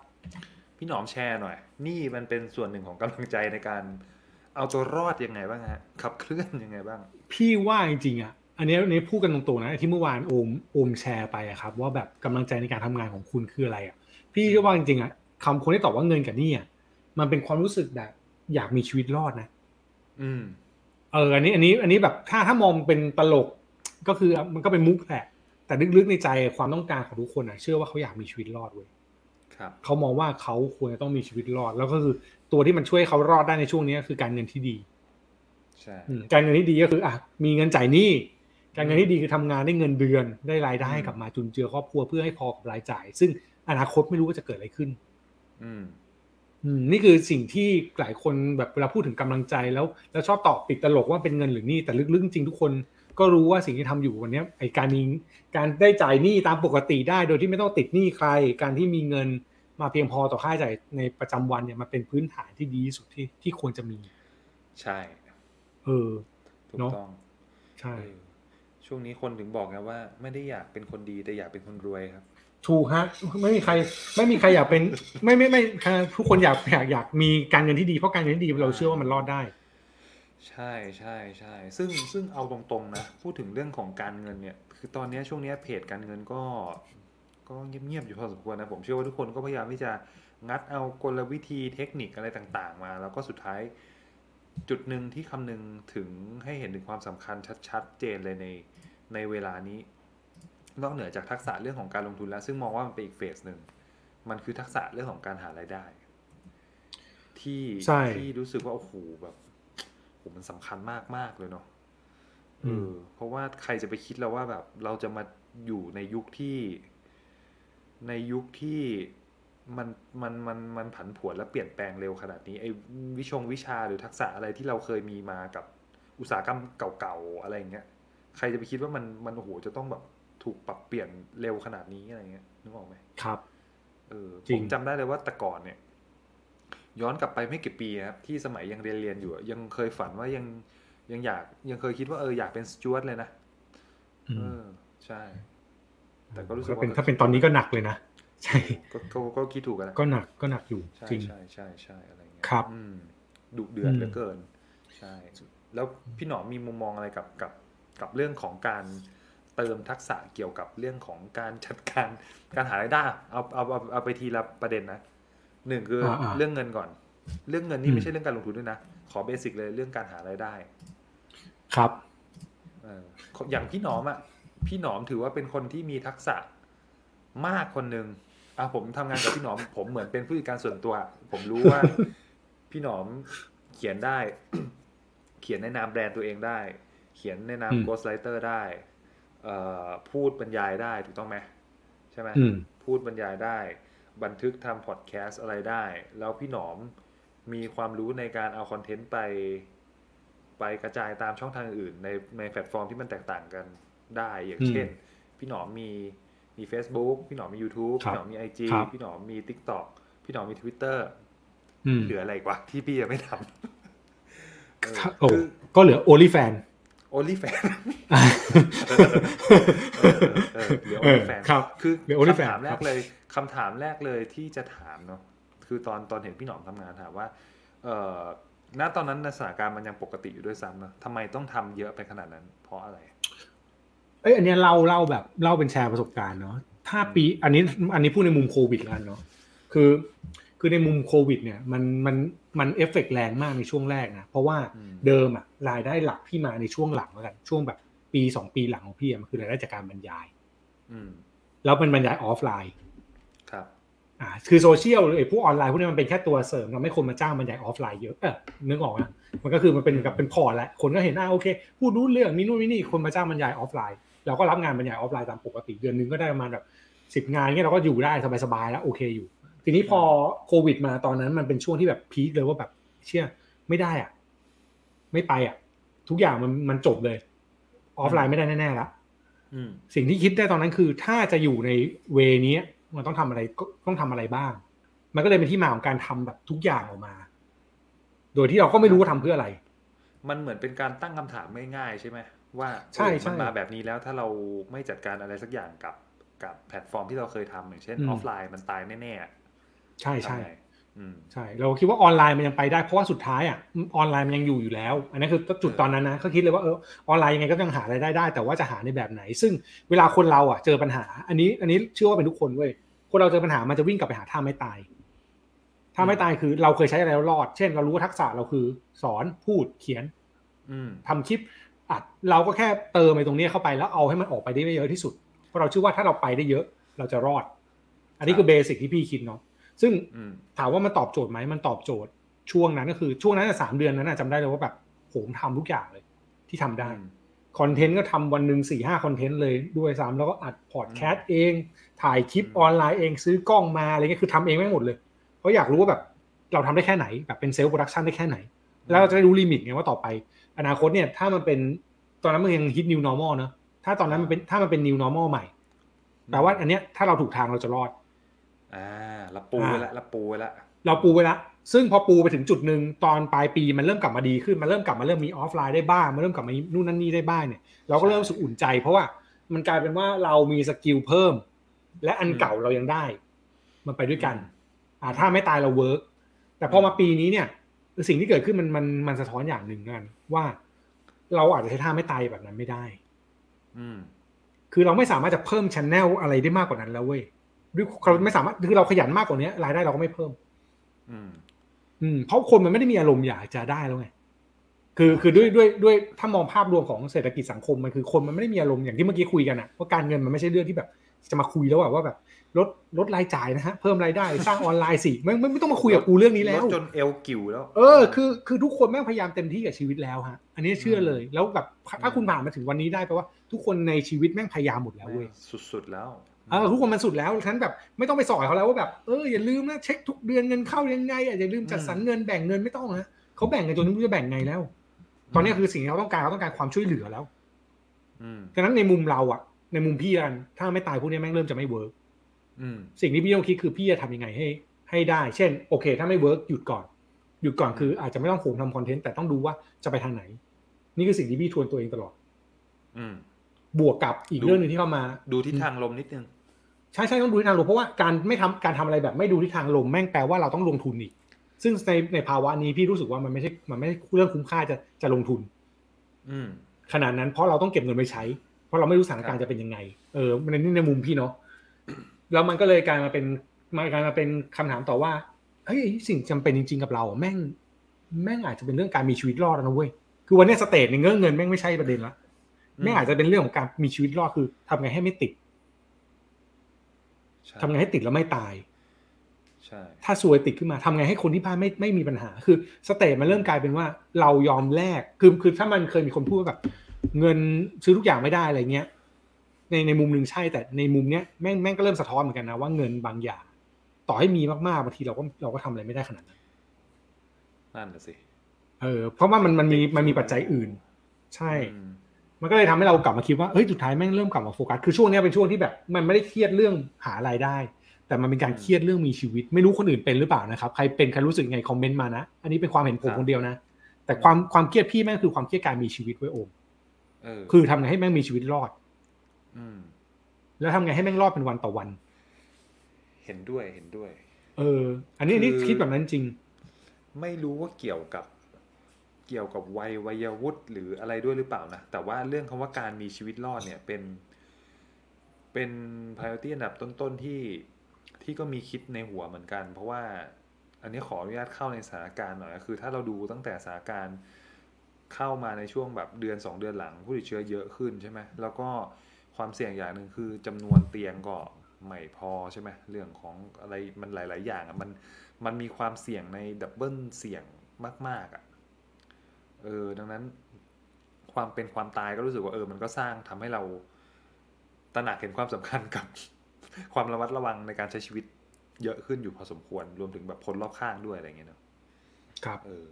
พี่หนอมแชร์หน่อยหนี่มันเป็นส่วนหนึ่งของกำลังใจในการ เอาตัวรอดยังไงบ้างฮะขับเคลื่อนยังไงบ้าง พี่ว่าจริงๆอะอันนี้อันนี้พูดกันตรงๆนะที่เมื่อวานโอมโอมแชร์ไปอะครับ ว่าแบบกำลังใจในการทำงานของคุณคืออะไรอะ พี่ก็ว่าจริงๆอะคำคนที่ตอบว่าเงินกับหนี่อะมันเป็นความรู้สึกแบบอยากมีชีวิตรอดนะ อืม เออ อันนี้ อันนี้ อันนี้แบบถ้าถ้ามองเป็นตลก ก็คือมันก็เป็นมุกแหละ แต่ลึกๆในใจความต้องการของทุกคนอะ เชื่อว่าเขาอยากมีชีวิตรอดเว้ยครับเขามองว่าเขาควรจะต้องมีชีวิตรอด แล้วก็คือตัวที่มันช่วยเขารอดได้ในช่วงนี้คือการเงินที่ดีใช่อืมการเงินที่ดีก็คืออะมีเงินจ่ายหนี้การเงินที่ดีคือทำงานได้เงินเดือนได้รายได้กลับมาจุนเจือครอบครัวเพื่อให้พอกับรายจ่าย ซึ่งอนาคตไม่รู้ว่าจะเกิดอะไรขึ้น อืมอืมนี่คือสิ่งที่หลายคนแบบเวลาพูดถึงกำลังใจแล้ว แล้วชอบตอบติดตลกว่าเป็นเงินหรือหนี่แต่ลึกๆจริงๆทุกคน ก็รู้ว่าสิ่งที่ทำอยู่วันเนี้ยไอการมีการได้จ่ายหนี้ตามปกติได้ โดยที่ไม่ต้องติดหนี้ใคร การที่มีเงินมาเพียงพอต่อค่าใช้จ่ายในประจำวันเนี่ยมันเป็นพื้นฐานที่ดีที่สุดที่ที่ควรจะมี ใช่ เออถูกเนอะต้องใช่เออช่วงนี้คนถึงบอกไงว่า ไม่ได้อยากเป็นคนดีแต่อยากเป็นคนรวยครับถูกฮะไม่มีใครไม่มีใครอยากเป็น ไม่ไม่ไม่ทุกคนอยากอยากอยากมีการเงินที่ดีเพราะการเงินที่ดีเราเชื่อว่ามันรอดได้ ใช่ใช่ใช่ซึ่งซึ่งเอาตรงๆนะ พูดถึงเรื่องของการเงินเนี่ย คือตอนเนี้ยช่วงเนี้ยเพจการเงินก็ ก็เงียบๆอยู่พอสมควรนะ ผมเชื่อว่าทุกคนก็พยายามที่จะงัดเอากลวิธีเทคนิคอะไรต่างๆ มา แล้วก็สุดท้ายจุดหนึ่งที่คำนึงถึงให้เห็นถึงความสำคัญชัดๆเจนเลยในในเวลานี้ นอกเหนือจากทักษะเรื่องของการลงทุนแล้ว ซึ่งมองว่ามันเป็นอีกเฟสหนึ่งมันคือทักษะเรื่องของการหารายได้ ที่ใช่ที่รู้สึกว่าโอ้โหแบบโห มันสำคัญมากมากๆเลยเนาะอืเอมอเพราะว่าใครจะไปคิดแล้วว่าแบบ เราจะมาอยู่ในยุคที่ ในยุคที่มันมันมันมันผันผวนและเปลี่ยนแปลงเร็วขนาดนี้ไอ้วิชงวิชาหรือทักษะอะไรที่เราเคยมีมากับอุตสาหกรรมเก่าๆอะไรอย่างเงี้ย ใครจะไปคิดว่ามันมันโอ้โหจะต้องแบบถูกปรับเปลี่ยนเร็วขนาดนี้อะไรเงี้ยนึกออกไหมครับ เออจริผงมจำได้เลยว่าแต่ก่อนเนี่ย ย้อนกลับไปไม่กี่ปีครับที่สมัยยังเรียนเรียนอยู่อะยังเคยฝันว่ายังยังอยากยังเคยคิดว่าเอออยากเป็นสจวตเลยนะอืเอมอใช่ แต่ก็รู้สึกถ้าเป็นว่าถ้าเป็นตอนนี้ก็หนักเลยนะใช่ก็ก็ก็คิดถูกกันแหละก็หนักก็หนักอยู่ใช่จริงใช่ใช่ใช่อะไรเงี้ยครับอืมดุเดือดอืมเหลือเกิน ใช่ แล้วพี่หนอมมีมุมมองอะไรกับกับกับเรื่องของการเติมทักษะเกี่ยวกับเรื่องของการจัดการการหารายได้เอาเอาเอาเอาไปทีละประเด็นนะ หนึ่งคืออาๆเรื่องเงินก่อน เรื่องเงินอืนี่มไม่ใช่เรื่องการลงทุนด้วยนะ ขอเบสิกเลยเรื่องการหารายได้ ครับเอออย่างพี่หนอมอะ พี่หนอมถือว่าเป็นคนที่มีทักษะมากคนหนึ่งอะผมทำงานกับพี่หนอม ผมเหมือนเป็นผู้จัดการส่วนตัว ผมรู้ว่า พี่หนอมเขียนได้ เขียนในนามแบรนด์ตัวเองได้ เขียนในนามอืม Ghostwriter ได้เอ่อพูดบรรยายได้ถูกต้องไหมใช่ไหมอืมพูดบรรยายได้ บันทึกทำพอดแคสต์อะไรได้ แล้วพี่หนอมมีความรู้ในการเอาคอนเทนต์ไป ไปกระจายตามช่องทางอื่น ในในแพลตฟอร์มที่มันแตกต่างกันได้ อย่างอืมเช่น พี่หนอมมีมี Facebook พี่หนอมมี YouTube ครับพี่หนอมมี IG ครับพี่หนอมมี TikTok พี่หนอมมี Twitter อืมเหลืออะไรอีกวะที่พี่ยังไม่ทำเออโอ้คือก็เหลือโอลิแฟน only fan เออเหลือเออ only fan ครับคือเหลือ only คำ fan ถามแรครักบเลยคำถามแรกเลยที่จะถามเนาะคือตอนตอนเห็นพี่หนอมทำงานถามว่า เอ่อณตอนนั้นสถานการณ์มันยังปกติอยู่ด้วยซ้ำเนอะทำไมต้องทำเยอะไปขนาดนั้น เพราะอะไร เอ้ยอันเนี้ยเล่าเล่าแบบเล่าเป็นแชร์ประสบการณ์เนาะถ้าปี อันนี้ อันนี้พูดในมุมโควิดแล้วกันเนาะคือ คือในมุมโควิดเนี่ยมันมันมันเอฟเฟกต์แรงมากในช่วงแรกนะเพราะว่าอืมเดิมอะรายได้หลักที่มาในช่วงหลังแล้วกันช่วงแบบปีสองปีหลังของพี่อะมันคือรายได้จากการบรรยายอืมแล้วมันบรรยายออฟไลน์ ครับ อ่า คือโซเชียลหรือไอ้พวกออนไลน์พวกนี้มันเป็นแค่ตัวเสริมทำให้คนมาจ้างบรรยายออฟไลน์เยอะเออนึกออกนะมันก็คือมันเป็นกับเป็นพอร์ตแหละคนก็เห็นอ่าโอเคพูดรู้เรื่องมีนู่นมีนี่คนมาจ้างบรรยายออฟไลน์เราก็รับงานบรรยายออฟไลน์ตามปกติเดือนนึงก็ได้ประมาณแบบสิบงานเงี้ยเราก็อยู่ได้สบายๆแล้วโอเคอยู่ ทีนี้พอโควิดมาตอนนั้นมันเป็นช่วงที่แบบ peak เลยว่าแบบเชื่อไม่ได้อะ ไม่ไปอะ ทุกอย่างมันมันจบเลย ออฟไลน์ไม่ได้แน่ๆละอืมสิ่งที่คิดได้ตอนนั้นคือ ถ้าจะอยู่ใน way นี้มันต้องทำอะไรก็ต้องทำอะไรบ้าง มันก็เลยเป็นที่มาของการทำแบบทุกอย่างออกมา โดยที่เราก็ไม่รู้ว่าทำเพื่ออะไร มันเหมือนเป็นการตั้งคำถามง่ายๆใช่ไหมว่าใช่เออใช่มันมาแบบนี้แล้วถ้าเราไม่จัดการอะไรสักอย่างกับกับแพลตฟอร์มที่เราเคยทำอย่างเช่นอืมออฟไลน์มันตายแน่ๆอะ ใช่ใช่ทำไงอืมใช่ เราคิดว่าออนไลน์มันยังไปได้เพราะว่าสุดท้ายอะออนไลน์มันยังอยู่อยู่แล้ว อันนั้นคือจุดตอนนั้นนะเขาคิดเลยว่าเออออนไลน์ยังไงก็ยังหารายได้ได้ แต่ว่าจะหาในแบบไหน ซึ่งเวลาคนเราอะเจอปัญหา อันนี้ อันนี้เชื่อว่าเป็นทุกคนเว้ยคนเราเจอปัญหามันจะวิ่งกลับไปหาท่าไม้ตายท่าไม้ตายคือ เราเคยใช้อะไรแล้วรอด เช่น เรารู้ว่าทักษะเราคือ สอนพูดเขียนอืมทำคลิปอัดเราก็แค่เติมไปตรงนี้เข้าไปแล้วเอาให้มันออกไปได้เยอะที่สุดเพราะเราเชื่อว่าถ้าเราไปได้เยอะ เราจะรอด อันนี้คือ basic ที่พี่คิดเนาะ ซึ่งอืมถามว่ามันตอบโจทย์ไหมมันตอบโจทย์ช่วงนั้นก็คือช่วงนั้นน่ะสามเดือนนั้นน่ะจำได้เลยว่าแบบโหมทำทุกอย่างเลย ที่ทำได้อืมคอนเทนต์ก็ทำวันหนึ่งสี่ห้าคอนเทนต์เลยด้วยซ้ำแล้วก็อัดพอดแคสต์เอง ถ่ายคลิปอืมออนไลน์เองซื้อกล้องมาอะไรเงี้ยคือทำเองแม่งหมดเลย เพราะอยากรู้ว่าแบบเราทำได้แค่ไหน แบบเป็น self production ได้แค่ไหน แล้วเราจะได้รู้ limit ไงว่าต่อไป อนาคตเนี่ยถ้ามันเป็นตอนนั้นมันยังฮิต new normal เนอะถ้าตอนนั้นมันเป็นถ้ามันเป็น new normal ใหม่แปลว่าอันเนี้ยถ้าเราถูกทางเราจะรอด อ่าเราปูไว้ละเราปูไว้ละเราปูไว้ละซึ่งพอปูไปถึงจุดหนึ่งตอนปลายปีมันเริ่มกลับมาดีขึ้นมันเริ่มกลับมาเริ่มมีออฟไลน์ได้บ้างมันเริ่มกลับมานู่นนั่นนี่ได้บ้างเนี่ยเราก็เริ่มรู้สึกอุ่นใจ เพราะว่ามันกลายเป็นว่าเรามี skill เพิ่ม และอันเก่าเรายังได้ มันไปด้วยกัน อ่าท่าไม้ตายเรา work แต่พอมาปีนี้เนี่ยสิ่งที่เกิดขึ้นมันมันมันสะท้อนอย่างหนึ่งกันว่าเราอาจจะใช้ท่าไม้ตายแบบนั้นไม่ได้ อืม คือเราไม่สามารถจะเพิ่ม channel อะไรได้มากกว่านั้นแล้วเว้ย ด้วยเราไม่สามารถคือเราขยันมากกว่านี้รายได้เราก็ไม่เพิ่ม อืม อืม เพราะคนมันไม่ได้มีอารมณ์อยากจะได้แล้วไงคือคือด้วยด้วยด้วยถ้ามองภาพรวมของเศรษฐกิจสังคมมันคือคนมันไม่ได้มีอารมณ์อย่างที่เมื่อกี้คุยกันอะว่าการเงินมันไม่ใช่เรื่องที่แบบ จะมาคุยแล้วอะว่าแบบลดลดรายจ่ายนะฮะเพิ่มรายได้สร้างออนไลน์สิไม่ไม่ไม่ต้องมาคุยกับกูเรื่องนี้แล้วดจนเอวกิ่วแล้ว เออคือคือทุกคนแม่งพยายามเต็มที่กับชีวิตแล้วฮะอันนี้เชื่อเลยแล้วแบบถ้าคุณผ่านมาถึงวันนี้ได้แปลว่า ทุกคนในชีวิตแม่งพยายามหมดแล้วเว้ยสุดๆแล้ว เออทุกคนมันสุดแล้วฉันแบบไม่ต้องไปสอนเขาแล้วว่าแบบเอออย่าลืมนะเช็คทุกเดือนเงินเข้ายังไงอะอย่าลืมจัดสรรเงินแบ่งเงินไม่ต้องนะเขาแบ่งกันจนไม่รู้จะแบ่งไงแล้ว ตอนนี้คือสิ่งที่เขาต้องการเขาต้องการความช่วยเหลือแล้วอืมฉะนั้นในมุมเราอะในมุมพี่กันท่าไม้ตายพวกนี้แม่งเริ่มจะไม่ work อืมสิ่งที่พี่ต้องคิดคือพี่จะทำยังไงให้ ให้ได้ เช่น โอเค ถ้าไม่ work หยุดก่อนหยุดก่อนคืออาจจะไม่ต้องโหมทำคอนเทนต์แต่ต้องดูว่าจะไปทางไหน นี่คือสิ่งที่พี่ทวนตัวเองตลอดอืมบวกกับอีกดูเรื่องหนึ่งที่เข้ามา ดูทิศทางลมนิดนึง ใช่ใช่ต้องดูทิศทางลมเพราะว่าการไม่ทำการทำอะไรแบบไม่ดูทิศทางลมแม่งแปลว่าเราต้องลงทุนอีก ซึ่งในในภาวะนี้พี่รู้สึกว่ามันไม่ใช่มันไม่ใช่เรื่องคุ้มค่าจะจะลงทุน อืมขนาดนั้นเพราะเราต้องเก็บเงินไปใช้ เพราะเราไม่รู้สถานการณ์จะเป็นยังไง เออในนี่ในมุมพี่เนาะแล้วมันก็เลยกลายมาเป็นมากลายมาเป็นคำถามต่อว่าเฮ้ยสิ่งจำเป็นจริง ๆ กับเราอะแม่ง แม่งอาจจะเป็นเรื่องการมีชีวิตรอดแล้วนะเว้ยคือวันเนี้ยสเตจในเงื่อนเงินแม่งไม่ใช่ประเด็นละแม่งอาจจะเป็นเรื่องของการมีชีวิตรอดคือทำไงให้ไม่ติดใช่ ทำไงให้ติดแล้วไม่ตายใช่ถ้าซวยติดขึ้นมาทำไงให้คนที่บ้านไม่ไม่มีปัญหา คือสเตจมันเริ่มกลายเป็นว่าเรายอมแลกคือคือถ้ามันเคยมีคนพูดว่าแบบ เงินซื้อทุกอย่างไม่ได้อะไรเงี้ย ในในมุมหนึ่งใช่แต่ในมุมเนี้ยแม่งแม่งก็เริ่มสะท้อนเหมือนกันนะว่าเงินบางอย่าง ต่อให้มีมากๆบางทีเราก็เราก็ทำอะไรไม่ได้ขนาดนั้นนั่นแหละสิเออเพราะว่ามันมันมีมันมีปัจจัยอื่น ใช่อื มมันก็เลยทำให้เรากลับมาคิดว่าเฮ้ยสุดท้ายแม่งเริ่มกลับมาโฟกัสคือช่วงเนี้ยเป็นช่วงที่แบบมันไม่ได้เครียดเรื่องหารายได้ แต่มันเป็นการเครียดเรื่องมีชีวิต ไม่รู้คนอื่นเป็นหรือเปล่านะครับใครเป็นใครรู้สึกไงคอมเมนต์มานะอันนี้เป็นความเห็นผมคนเดียวนะ แต่ความความเครียดพี่แม่งคือความเครียดการมีชีวิตไว้ยโอมเออคือทำไงให้แม่งมีชีวิตรอดอืมแล้วทำไงให้แม่งรอดเป็นวันต่อวัน เห็นด้วยเห็นด้วย เออ อันนี้อันนี้คือคิดแบบนั้นจริง ไม่รู้ว่าเกี่ยวกับ เกี่ยวกับวัยวัยวุฒิหรืออะไรด้วยหรือเปล่านะ แต่ว่าเรื่องคำว่าการมีชีวิตรอดเนี่ยเป็นเป็น priority อันดับต้นๆที่ที่ก็มีคิดในหัวเหมือนกัน เพราะว่าอันนี้ขออนุญาตเข้าในสถานการณ์หน่อยคือ ถ้าเราดูตั้งแต่สถานการณ์เข้ามาในช่วงแบบเดือนสองเดือนหลัง ผู้ติดเชื้อเยอะขึ้นใช่ไหมแล้วก็ความเสี่ยงอย่างหนึ่งคือจำนวนเตียงก็ไม่พอใช่ไหมเรื่องของอะไรมันหลาย ๆ อย่างมันมันมีความเสี่ยงในดับเบิลเสี่ยงมากๆอะ เออ ดังนั้น ความเป็นความตายก็รู้สึกว่าเออ มันก็สร้างทำให้เราตระหนักเห็นความสำคัญกับ ความระมัดระวังในการใช้ชีวิตเยอะขึ้นอยู่พอสมควร รวมถึงแบบคนรอบข้างด้วยอะไรเงี้ยเนาะครับ เออ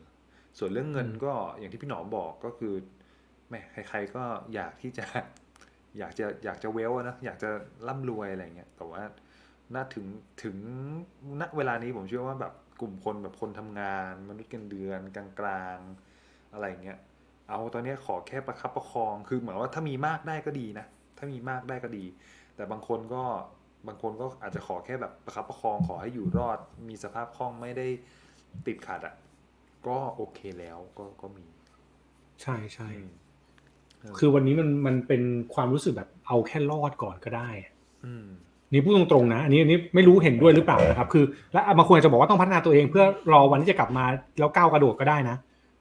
ส่วนเรื่องเงินอืมก็อย่างที่พี่หนอมบอกก็คือแหม่ใคร ๆ ก็อยากที่จะ อยากจะอยากจะเวลอะนะอยากจะร่ำรวยอะไรเงี้ยแต่ว่าน่าถึงถึงณเวลานี้ผมเชื่อว่าแบบกลุ่มคนแบบคนทำงาน มนุษย์เงินเดือนกลางๆ อะไรเงี้ยเอาตอนเนี้ยขอแค่ประคับประคองคือเหมือนว่าถ้ามีมากได้ก็ดีนะ ถ้ามีมากได้ก็ดี แต่บางคนก็บางคนก็อาจจะขอแค่แบบประคับประคองขอให้อยู่รอด มีสภาพคล่องไม่ได้ติดขัดอะก็โอเคแล้วก็ก็มี ใช่ใช่อืมเออคือวันนี้มันมันเป็นความรู้สึกแบบเอาแค่รอดก่อนก็ได้อืมนี่พูดตรงๆนะ อันนี้อันนี้ไม่รู้เห็นด้วยหรือเปล่านะครับ คือ และบางคนอาจจะบอกว่าต้องพัฒนาตัวเองเพื่อรอวันที่จะกลับมาแล้วก้าวกระโดดก็ได้นะ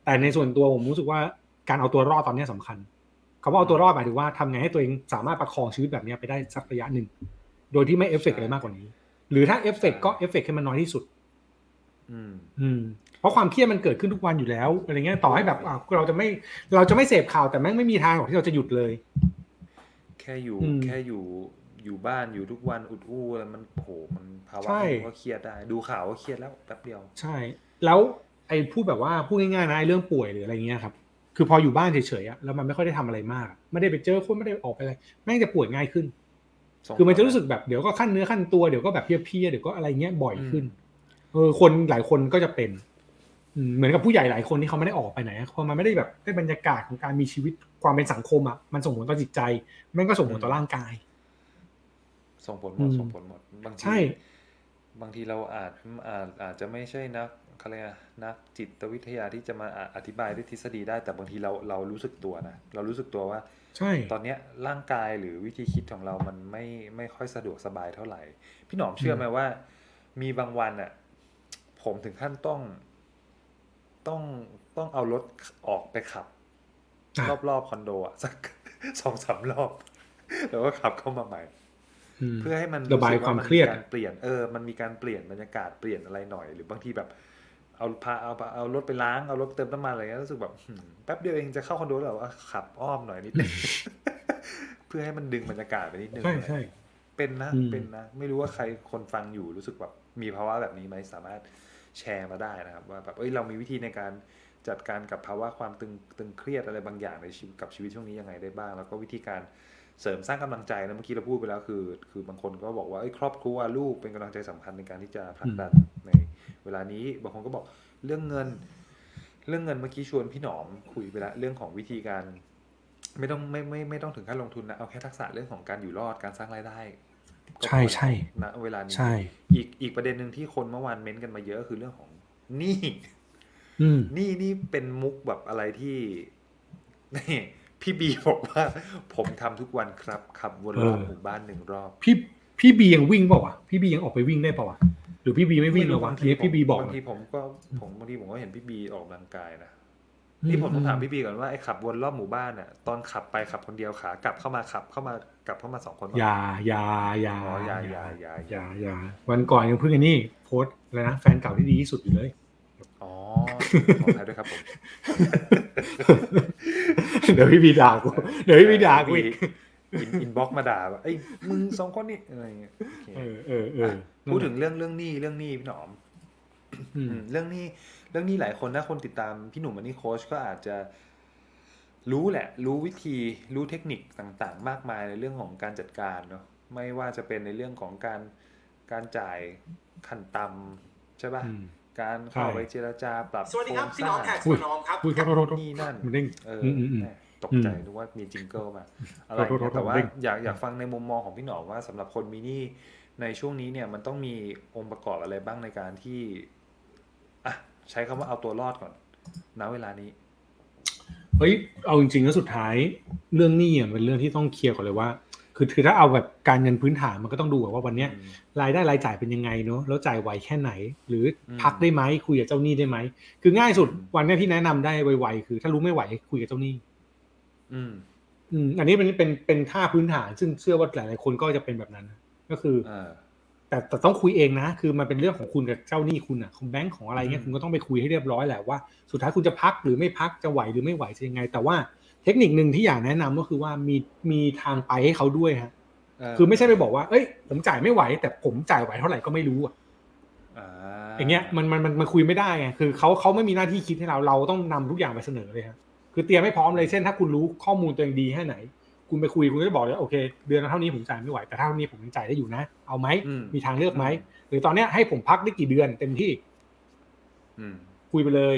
แต่ในส่วนตัวผมรู้สึกว่าการเอาตัวรอดตอนนี้สำคัญคำว่าเอาตัวรอดหมายถึงว่าทำไงให้ตัวเองสามารถประคองชีวิตแบบนี้ไปได้สักระยะหนึ่ง โดยที่ไม่เอฟเฟกต์อะไรมากกว่านี้ หรือถ้าเอฟเฟกต์ก็เอฟเฟกต์ให้มันน้อยที่สุด อืม อืม เพราะความเครียดมันเกิดขึ้นทุกวันอยู่แล้วอะไรเงี้ยต่อให้แบบอะเราจะไม่เราจะไม่เสพข่าวแต่แม่งไม่มีทางหรอกที่เราจะหยุดเลย แค่อยู่อืมแค่อยู่อยู่บ้านอยู่ทุกวันอุดอู้แล้วมันโหมันภาวะใช่ก็เครียดได้ ดูข่าวก็เครียดแล้วแป๊บเดียว ใช่ แล้ว ไอ้พูดแบบว่าพูดง่ายๆนะไอ้เรื่องป่วยหรืออะไรเงี้ยครับคือพออยู่บ้านเฉยๆอะแล้วมันไม่ค่อยได้ทำอะไรมากอะไม่ได้ไปเจอคนไม่ได้ออกไปอะไรแม่งจะป่วยง่ายขึ้นส่งคือมันจะต่รู้สึกแบบเดี๋ยวก็ขั้นเนื้อขั้นตัวเดี๋ยวก็แบบเพลียๆเดี๋ยวก็อะไรเงี้ยบ่อยขึ้นอืมเออคนหลายคนก็จะเป็นอืมเหมือนกับผู้ใหญ่หลายคนที่เขาไม่ได้ออกไปไหนอะพอมันไม่ได้แบบได้บรรยากาศของการมีชีวิตความเป็นสังคมอะมันส่งผลต่อจิตใจแม่งก็ส่งผลต่อร่างกาย ส่งผลหมอืดมส่งผลหมดบางทีใช่ บางทีเราอาจอาจอาจจะไม่ใช่นักเขาเรียกอะไรนักจิตวิทยาที่จะมาอะอธิบายด้วยทฤษฎีได้ แต่บางทีเราเรารู้สึกตัวนะเรารู้สึกตัวว่า ใช่ ตอนเนี้ยร่างกายหรือวิธีคิดของเรามันไม่ไม่ค่อยสะดวกสบายเท่าไหร่ พี่หนอมเชื่อไหมว่า มีบางวันอะผมถึงขั้นต้องต้องต้องเอารถออกไปขับอะรอบๆคอนโดอะสักสองสามรอบ แล้วก็ขับเข้ามาใหม่ม เพื่อให้มันระบายสึกความนเครียดการเปลี่ยนเออมันมีการเปลี่ยนบรรยากาศเปลี่ยนอะไรหน่อย หรือบางทีแบบ เอาพาเอาเอารถไปล้างเอารถไปเติมน้ำมันอะไรเงี้ยรู้สึกแบบหืมแป๊บเดียวเองจะเข้าคอนโดแล้วอะขับอ้อมหน่อยนิดนึงเพื่อให้มันดึงบรรยากาศไปนิดนึงใช่ใช่เป็นนะอืมเป็นนะ ไม่รู้ว่าใครคนฟังอยู่รู้สึกแบบมีภาวะแบบนี้ไหมสามารถแชร์มาได้นะครับ ว่าแบบเอ้ยเรามีวิธีในการจัดการกับภาวะความตึงตึงเครียดอะไรบางอย่างในชีวิตกับชีวิตช่วงนี้ยังไงได้บ้าง แล้วก็วิธีการ เสริมสร้างกำลังใจนะเมื่อกี้เราพูดไปแล้วคือ คือบางคนก็บอกว่าเอ้ยครอบครัวลูกเป็นกำลังใจสำคัญในการที่จะผลักดันในเวลานี้บางคนก็บอกเรื่องเงิน เรื่องเงินเมื่อกี้ชวนพี่หนอมคุยไปแล้วเรื่องของวิธีการ ไม่ต้องไม่ไม่ไม่ต้องถึงขั้นลงทุนนะเอาแค่ทักษะเรื่องของการอยู่รอดการสร้างรายได้ก็พอใช่ใช่แล้วณเวลานี้ใช่อีกอีกประเด็นหนึ่งที่คนเมื่อวานเม้นต์กันมาเยอะก็คือเรื่องของหนี้อืมหนี้นี่เป็นมุกแบบอะไรที่นี่ พี่บีบอกว่า ผมทำทุกวันครับขับวนรอบเออหมู่บ้านหนึ่งรอบ พี่พี่บียังวิ่งเปล่าวะพี่บียังออกไปวิ่งได้เปล่าวะหรือพี่บีไม่วิ่งเลยวะบางทีนี้พี่บีบอกบางหน่ทีอยผมก็ผมบางทีผมก็เห็นพี่บีออกกำลังกายนะนี่ผมต้องถามพี่บีก่อนว่าไอ้ขับวนรอบหมู่บ้านน่ะตอนขับไปขับคนเดียวขากลับเข้ามาขับเข้ามากลับเข้ามาสองคนปะอย่าอย่าอย่าอ๋ออย่าอย่าอย่าอย่าอย่าวันก่อนยังเพิ่งอันนี้โพสต์อะไรนะแฟนเก่าที่ดีที่สุดอยู่เลยอ๋อขออภัยด้วยครับผม เดี๋ยวพี่บีด่ากูเดี๋ยวพี่บีด่ากูอีกอิน inbox มาด่าว่าไอ้ยมึงสองคนนี่อะไรเงี้ยโอเคเออเออเออพูดถึงเรื่องเรื่องหนี้เรื่องหนี้พี่หนอมอืมอืมเรื่องหนี้เรื่องหนี้หลายคนถ้าคนติดตามพี่หนุ่ม Money Coach ก็อาจจะรู้แหละ รู้วิธีรู้เทคนิคต่างๆ มากมายในเรื่องของการจัดการเนาะไม่ว่าจะเป็นในเรื่องของการการจ่ายขั้นต่ำใช่ป่ะอืม การเข้าใช่ไปเจรจาปรับสวัสดีครับโงพี่น้องแท็กอุ้ยสนอมครับอุ้ยโทษโทษโทษโทษนี่นั่นมันเด้งเอออืมอืมอืมแหม่ตกใจนึกว่ามีจิงเกิลมาอะไรโทษโทษเงี้ยแต่ว่าเด้งอยากอยากฟังในมุมมองของพี่หนอมว่าสำหรับคนมีหนี้ในช่วงนี้เนี่ยมันต้องมีองค์ประกอบอะไรบ้างในการที่อะใช้คำว่าเอาตัวรอดก่อนณเวลานี้เฮ้ยเอาจริงๆแล้วสุดท้ายเรื่องหนี้อะเป็นเรื่องที่ต้องเคลียร์ก่อนเลยว่า คือคือถ้าเอาแบบการเงินพื้นฐานมันก็ต้องดูก่อนว่าวันเนี้ยอืมรายได้รายจ่ายเป็นยังไงเนอะแล้วจ่ายไหวแค่ไหน หรืออมพักได้ไหมคุยกับเจ้าหนี้ได้ไหมคือง่ายสุดอืมวันเนี้ยที่แนะนำได้ไวๆคือ ถ้ารู้ไม่ไหวคุยกับเจ้าหนี้ อืม อืม อันนี้เป็นเป็นเป็นท่าพื้นฐาน ซึ่งเชื่อว่าหลายๆคนก็จะเป็นแบบนั้นนะก็คือเออแต่แต่ต้องคุยเองนะ คือมันเป็นเรื่องของคุณกับเจ้าหนี้คุณอะของแบงก์ของอะไรเงี้อืยมคุณก็ต้องไปคุยให้เรียบร้อยแหละว่าสุดท้ายคุณจะพักหรือไม่พักจะไหวหรือไม่ไหวจะยังไง แต่ว่า เทคนิคหนึ่งที่อยากแนะนำก็คือว่ามีมีทางไปให้เขาด้วยฮะคือไม่ใช่ไปบอกว่า เอ้ย ผมจ่ายไม่ไหว แต่ผมจ่ายไหวเท่าไหร่ก็ไม่รู้อะอ่าอย่างเงี้ยมันมันมันมันคุยไม่ได้ไงคือเขาเขาไม่มีหน้าที่คิดให้เราเราต้องนำทุกอย่างไปเสนอเลยครับคือเตรียมไม่พร้อมเลยเช่นถ้าคุณรู้ข้อมูลตัวเองดีแค่ไหน คุณไปคุยคุณก็จะบอกเลยโอเค เดือนละเท่านี้ผมจ่ายไม่ไหวแต่เท่านี้ผมยังจ่ายได้อยู่นะ เอาไหมอืมีทางเลือกไหมหรือตอนเนี้ยให้ผมพักได้กี่เดือนเต็มที่อืมคุยไปเลย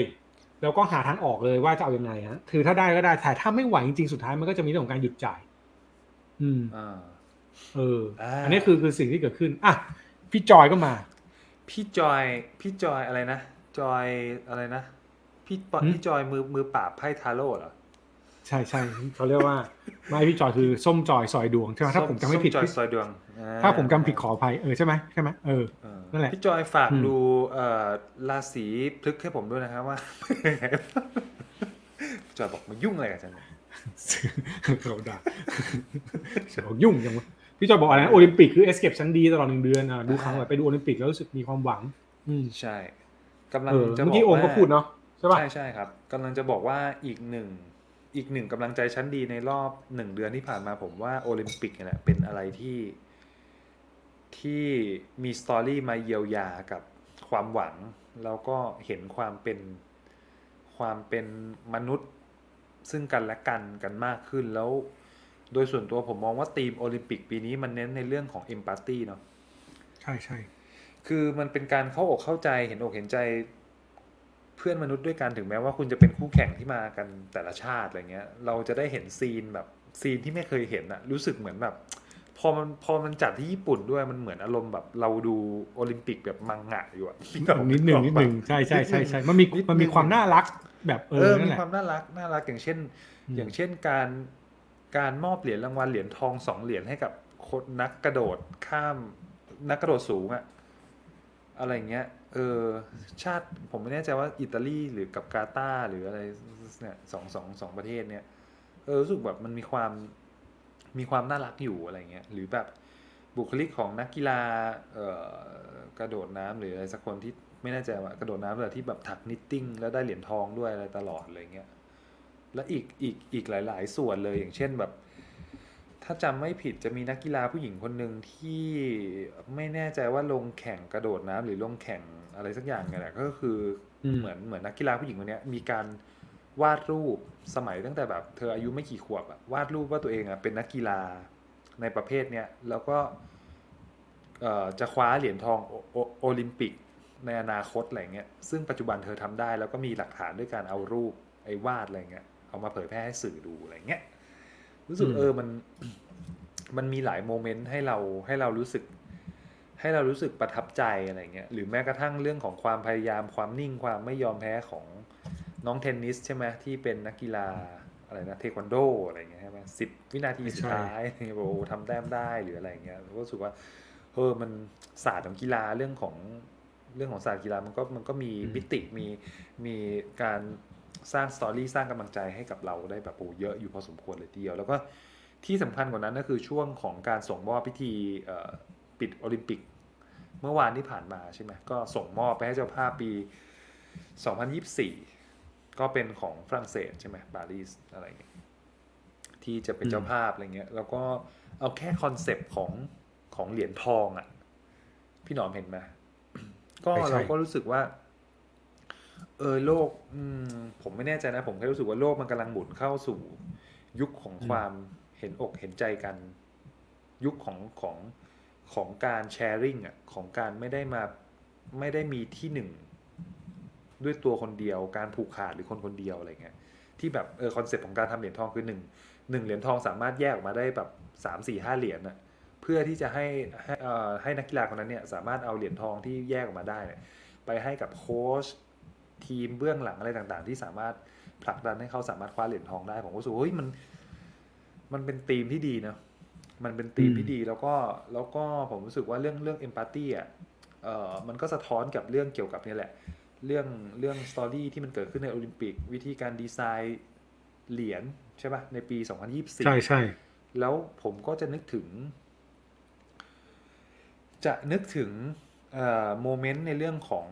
แล้วก็หาทางออกเลยว่าจะเอายังไงฮะคือถ้าได้ก็ได้แต่ถ้าไม่ไหวจริงๆสุดท้ายมันก็จะมีเรื่องของการหยุดจ่าย อืมอ่าเอออ่าอันนี้คือคือสิ่งที่เกิดขึ้นอะพี่จอยก็มา พี่จอย พี่จอยอะไรนะจอยอะไรนะพี่ปอหืมพี่จอยมือมือปราบไพ่ทาโร่เหรอ ใช่ใช่เขาเรียกว่าไม่พี่จอยคือส้มจอยซอยดวงใช่ไหมถ้าผมจำไม่ผิดส้จอยพี่ซอยดวงอ่ถ้าผมจำผิดขออภัยเออใช่ไหมใช่ไหมเออเออนั่นแหละพี่จอยฝากอืมดูเอ่อราศีพฤกษ์ให้ผมด้วยนะครับว่าพี่จอยบอกมายุ่งอะไรกับฉันเนี่ยเราด่าเรายุ่งจังวะพี่จอยบอกอะไรนะโอลิมปิกคือเอสเก็ปชั้นดีตลอดหนึ่งเดือนอะดูครั้งแบบไปดูโอลิมปิกแล้วรู้สึกมีความหวัง อืมใช่กำลังเออจะบเมื่ออกกี้โอมก็ว่าพูดเนาะใช่ป่ะใช่ใช่ครับกำลังจะบอกว่าอีกหนึ่ง อีกหนึ่งกำลังใจชั้นดีในรอบหนึ่งเดือนที่ผ่านมาผมว่าโอลิมปิกเนี่ยแหละเป็นอะไรที่ที่มีสตอรี่มาเยียวยากับความหวัง แล้วก็เห็นความเป็นความเป็นมนุษย์ซึ่งกันและกันกันมากขึ้นแล้ว โดยส่วนตัวผมมองว่าทีมโอลิมปิกปีนี้มันเน้นในเรื่องของเอมพัตตีเนาะใช่ใช่คือมันเป็นการเข้าอกเข้าใจเห็นอกเห็นใจ พื่อนมนุษย์ด้วยกันถึงแม้ว่าคุณจะเป็นคู่แข่งที่มากันแต่ละชาติอะไรเงี้ย เราจะได้เห็นซีนแบบซีนที่ไม่เคยเห็นอะรู้สึกเหมือนแบบพอมันพอมันจัดที่ญี่ปุ่นด้วยมันเหมือนอารมณ์แบบเราดูโอลิมปิกแบบมังงะอยู่อะนิดหนึ่งนิดหนึ่งใช่ใช่ใช่ใช่มันมีมันมีความน่ารักแบบเอเอออนั่มีนแหละความน่ารักน่ารักอย่างเช่นอืมอย่างเช่นการการมอบเหรียญรางวัลเหรียญทองสองเหรียญให้กับคนนักกระโดดข้ามนักกระโดดสูงอะอะไรเงี้ย เออชาติผมไม่แน่ใจว่าอิตาลีหรือกับกาตาร์หรืออะไรเนี่ยสองสองสองประเทศเนี่ยเออรู้สึกแบบมันมีความมีความน่ารักอยู่อะไรเงี้ยหรือแบบบุคลิกของนักกีฬาเอ่อกระโดดน้ำหรืออะไรสักคนที่ไม่แน่ใจว่ากระโดดน้ำแต่ที่แบบถัก knitting แล้วได้เหรียญทองด้วยอะไรตลอดอะไรเงี้ยและอีกอีกอีกหลาย ๆ ส่วนเลยอย่างเช่นแบบ ถ้าจำไม่ผิดจะมีนักกีฬาผู้หญิงคนหนึ่งที่ไม่แน่ใจว่าลงแข่งกระโดดน้ำหรือลงแข่ง อะไรสักอย่างเนี่ยแหละก็คืออมเหมือนเหมือนนักกีฬาผู้หญิงคนเนี้ยมีการวาดรูปสมัยตั้งแต่แบบเธออายุไม่กี่ขวบอะวาดรูปว่าตัวเองอะเป็นนักกีฬาในประเภทเนี้ยแล้วก็เอ่อจะคว้าเหรียญทองโอโอโอลิมปิกในอนาคตอะไรเงี้ยซึ่งปัจจุบันเธอทำได้ แล้วก็มีหลักฐานด้วยการเอารูปไอ้วาดอะไรเงี้ยเอามาเผยแพร่ให้สื่อดูอะไรเงี้ยรู้สึกอืมเออมันมันมีหลายโมเมนต์ให้เราให้เรารู้สึก ให้เรารู้สึกประทับใจอะไรเงี้ยหรือแม้กระทั่งเรื่องของความพยายามความนิ่งความไม่ยอมแพ้ของน้องเทนนิสใช่ไหมที่เป็นนักกีฬาอะไรนะเทควันโดอะไรเงี้ยใช่ไหมสิบวินาทีสุดท้ายโอ้โหทำแต้มได้หรืออะไรเงี้ยเราก็รู้สึกว่าเออมันศาสตร์ของกีฬาเรื่องของเรื่องของศาสตร์กีฬามันก็มันก็มีอืมมิติมีมีการสร้าง story สร้างกำลังใจให้กับเราได้แบบโอ้เยอะอยู่พอสมควรเลยทีเดียว แล้วก็ที่สำคัญกว่านั้นก็คือช่วงของการส่งมอบพิธีเอ่อปิดโอลิมปิก เมื่อวานที่ผ่านมาใช่ไหมก็ส่งมอบไปให้เจ้าภาพปี 2024 ก็เป็นของฝรั่งเศสใช่ไหมปารีสอะไรเงี้ยที่จะเป็นเจ้าภาพอะไรเงี้ยแล้วก็เอาแค่ concept ของของเหรียญทองอะ่ะ พี่หนอมเห็นไหมก็ใช่ใช่เราก็รู้สึกว่า เออโลก อืม ผมไม่แน่ใจนะ ผมแค่รู้สึกว่าโลกมันกำลังหมุนเข้าสู่ ยุคของความเห็นอกเห็นใจกัน ยุคของของ ของการ sharing อะของการไม่ได้มาไม่ได้มีที่หนึ่งด้วยตัวคนเดียว การผูกขาดหรือคนคนเดียวอะไรเงี้ยที่แบบเออ concept ของการทำเหรียญทองคือหนึ่งหนึ่งเหรียญทองสามารถแยกออกมาได้แบบสามสี่ห้าเหรียญน่ะเพื่อที่จะให้ให้เอ่อให้นักกีฬาคนนั้นเนี่ยสามารถเอาเหรียญทองที่แยกออกมาได้เนี่ยไปให้กับโค้ชทีมเบื้องหลังอะไรต่างๆ ที่สามารถผลักดันให้เขาสามารถคว้าเหรียญทองได้ผมก็รู้สึกเฮ้ยมัน มันเป็นธีมที่ดีนะ มันเป็นธีมที่ดีแล้วก็แล้วก็ผมรู้สึกว่าเรื่องเรื่องเอมพัตตีอะเอ่อมันก็สะท้อนกับเรื่องเกี่ยวกับเนี่ยแหละ เรื่องเรื่องสตอรี่ที่มันเกิดขึ้นในโอลิมปิก วิธีการดีไซน์เหรียญใช่ปะในปี 2024 ใช่ใช่แล้วผมก็จะนึกถึง จะนึกถึง moment ในเรื่องของ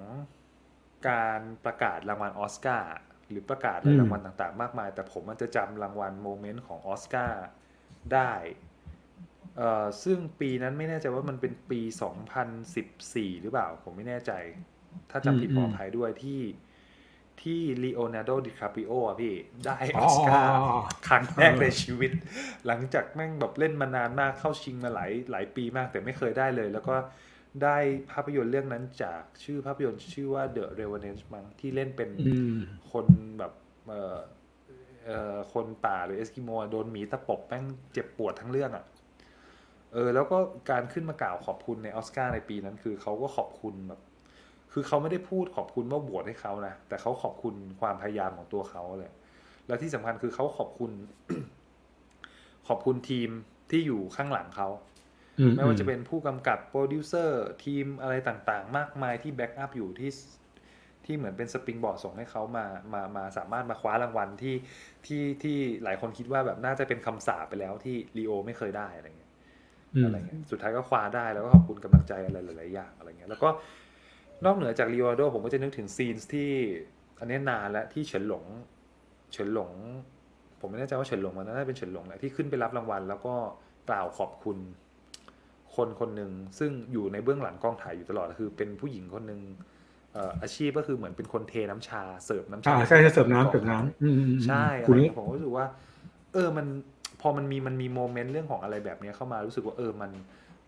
การประกาศรางวัลออสการ์หรือประกาศในรางวัลต่างๆ มากมาย แต่ผมมันจะจำรางวัล moment ของออสการ์ได้เอ่อ ซึ่งปีนั้นไม่แน่ใจว่ามันเป็นปี 2014 หรือเปล่า ผมไม่แน่ใจ ถ้าจำผิดอืมขออภัยด้วยที่ที่ลีโอนาร์โดดิคาปิโออะพี่ ได้ออ๋ออสการ์อ๋ออ๋อครั้งแรกในชีวิต หลังจากแม่งแบบเล่นมานานมากเข้าชิงมาหลายหลายปีมากแต่ไม่เคยได้เลย แล้วก็ได้ภาพยนตร์เรื่องนั้นจากชื่อภาพยนตร์ชื่อว่า The Revenant มั้งที่เล่นเป็นอืมคนแบบเอ่อเอ่อคนป่าหรือเอสกิโมโดนหมีตะปบแม่งเจ็บปวดทั้งเรื่องอะ่ะ เออแล้วก็การขึ้นมากล่าวขอบคุณในออสการ์ในปีนั้น คือเขาก็ขอบคุณแบบคือเขาไม่ได้พูดขอบคุณว่าโหวตให้เขานะแต่เขาขอบคุณความพยายามของตัวเขาเลยแล้วที่สำคัญคือเขาขอบคุณ ขอบคุณทีมที่อยู่ข้างหลังเขาอืไม่ว่าจะเป็นผู้กำกับโปรดิวเซอร์ทีมอะไรต่างๆ มากมายที่ backup อยู่ที่ที่เหมือนเป็น springboard ส่งให้เขามามามาสามารถมาคว้ารางวัลที่ที่ที่หลายคนคิดว่าแบบน่าจะเป็นคำสาปไปแล้วที่ลีโอไม่เคยได้อะไรเงี้ย อืมอะไรเงี้ยสุดท้ายก็คว้าได้แล้วก็ขอบคุณกำลังใจอะไรหลายๆอย่างอะไรเงี้ยแล้วก็นอกเหนือจากลีโอนาร์โดผมก็จะนึกถึงซีนที่อันนี้นานแล้วที่เฉินหลง เฉินหลง ผมไม่แน่ใจว่าเฉินหลงมันน่าจะเป็นเฉินหลงแหละที่ขึ้นไปรับรางวัล แล้วก็กล่าวขอบคุณ คนคนหนึ่งซึ่งอยู่ในเบื้องหลังกล้องถ่ายอยู่ตลอดคือเป็นผู้หญิงคนหนึ่งเอ่ออาชีพก็คือเหมือนเป็นคนเทน้ำชาเสิร์ฟน้ำชาอ่าใช่ใช่เสิร์ฟน้ำเสิร์ฟน้ำอืมอืมอืมใช่อะคุณไรนี่เงี้ยผมก็รู้สึกว่า เออมัน พอมันมีมันมีโมเมนต์เรื่องของอะไรแบบนี้เข้ามารู้สึกว่าเออมัน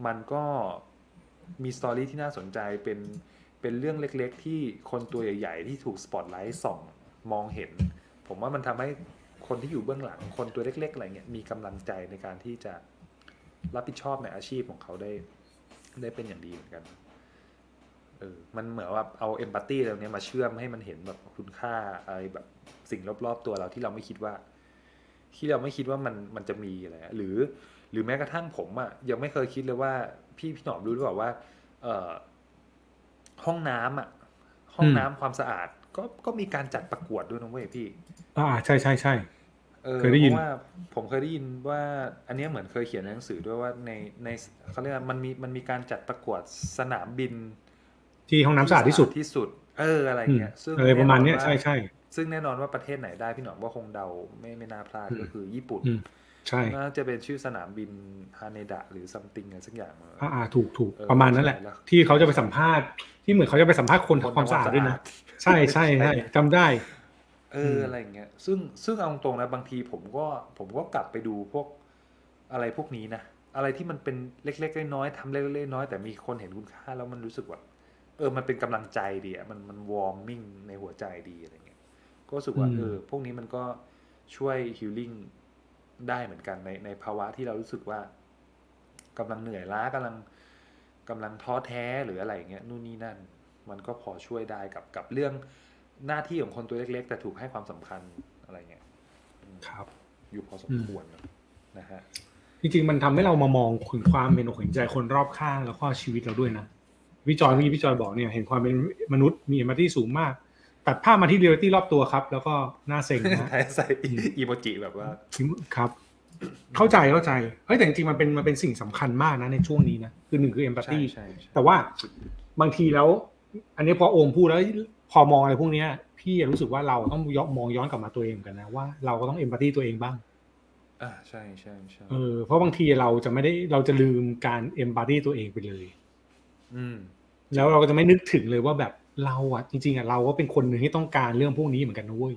มันก็มีสตอรี่ที่น่าสนใจเป็นเป็นเรื่องเล็กๆ ที่คนตัวใหญ่ๆ ที่ถูกสปอตไลท์ส่องมองเห็น ผมว่ามันทำให้คนที่อยู่เบื้องหลังคนตัวเล็ก ๆ อะไรเงี้ยมีกำลังใจในการที่จะรับผิดชอบในอาชีพของเขาได้ ได้เป็นอย่างดีเหมือนกันเออมันเหมือนว่าเอาเอมพัตตีตรงเนี้ยมาเชื่อมให้มันเห็นแบบคุณค่าอะไรแบบสิ่งรอบๆตัวเราที่เราไม่คิดว่า ที่เราไม่คิดว่ามันมันจะมีอะไรอะหรือ หรือแม้กระทั่งผมอะยังไม่เคยคิดเลยว่า พี่พี่หนอมรู้หรือเปล่าว่า เอ่อห้องน้ำอะห้องน้ำความสะอาด ก็ก็มีการจัดประกวดด้วยนะเว้ยพี่ อ่าใช่ใช่ใช่เออเคยได้ยินพราะว่า ผมเคยได้ยินว่า อันเนี้ยเหมือนเคยเขียนในหนังสือด้วยว่าในในเขาเรียกว่ามันมีมันมีการจัดประกวดสนามบิน ที่ห้องน้ำสะอาดที่สุดที่สุด เอออะไรอืมเงี้ยซึ่งอะไรประมาณเนี้ยแอว่ใช่ใช่ซึ่งแน่นอนว่าประเทศไหนได้พี่หนอมว่าคงเดาไม่ไม่น่าพลาดอืมก็คือญี่ปุ่นอืมใช่น่าจะเป็นชื่อสนามบินฮาเนดะหรือซัมติงอะไรสักอย่างอ่าอ่าถูกถูกเออประมาณนั้นแหละใช่แล้วที่เขาจะไปสัมภาษณ์ที่เหมือนเขาจะไปสัมภาษณ์คนทำความสะอาดด้วยนะใช่ใช่ใช่จำได้ เอออะไรอย่างเงี้ย ซึ่งซึ่งเอาตรงๆนะบางทีผมก็ผมก็กลับไปดูพวกอะไรพวกนี้นะอะไรที่มันเป็นเล็กๆน้อยๆทำเล็กๆน้อยๆแต่มีคนเห็นคุณค่าแล้วมันรู้สึกว่าเออมันเป็นกำลังใจดีอะมันมัน warming ในหัวใจดีอะไรเงี้ยก็รู้สึกว่าอืมเออพวกนี้มันก็ช่วย healing ได้เหมือนกันในในภาวะที่เรารู้สึกว่ากำลังเหนื่อยล้ากำลังกำลังท้อแท้หรืออะไรอย่างเงี้ยนู่นนี่นั่น มันก็พอช่วยได้กับกับเรื่องหน้าที่ของคนตัวเล็ก ๆ แต่ถูกให้ความสำคัญอะไรเงี้ยอืมครับ อยู่พอสมควรนะฮะจริงๆมันทำให้เรามามองถึงความเห็นอกเห็นใจคนรอบข้างแล้วก็ชีวิตเราด้วยนะ พี่จอยเมื่อกี้พี่จอยบอกเนี่ยเห็นความเป็นมนุษย์มีมาที่สูงมาก ตัดภาพมาที่เรียลลิตี้รอบตัวครับ แล้วก็น่าเซ็งนะท้ายใส่อีโมจิแบบว่าครับ เข้าใจเข้าใจเฮ้ยแต่จริงๆมันเป็นมันเป็นสิ่งสำคัญมากนะในช่วงนี้นะคือหนึ่งคือ empathy ใช่ใช่ใช่แต่ว่าบางทีแล้ว อันนี้พอโอมพูดแล้วพอมองอะไรพวกเนี้ย พี่รู้สึกว่าเราต้องย้อนมองย้อนกลับมาตัวเองเหมือนกันนะว่าเราก็ต้องเอมพัตตีตัวเองบ้างอ่าใช่ใช่ใช่เออเพราะบางทีเราจะไม่ได้เราจะลืมการเอมพัตตีตัวเองไปเลยอืม แล้วเราก็จะไม่นึกถึงเลยว่าแบบเราอะจริงๆอะเราก็เป็นคนหนึ่งที่ต้องการเรื่องพวกนี้เหมือนกันนะเว้ย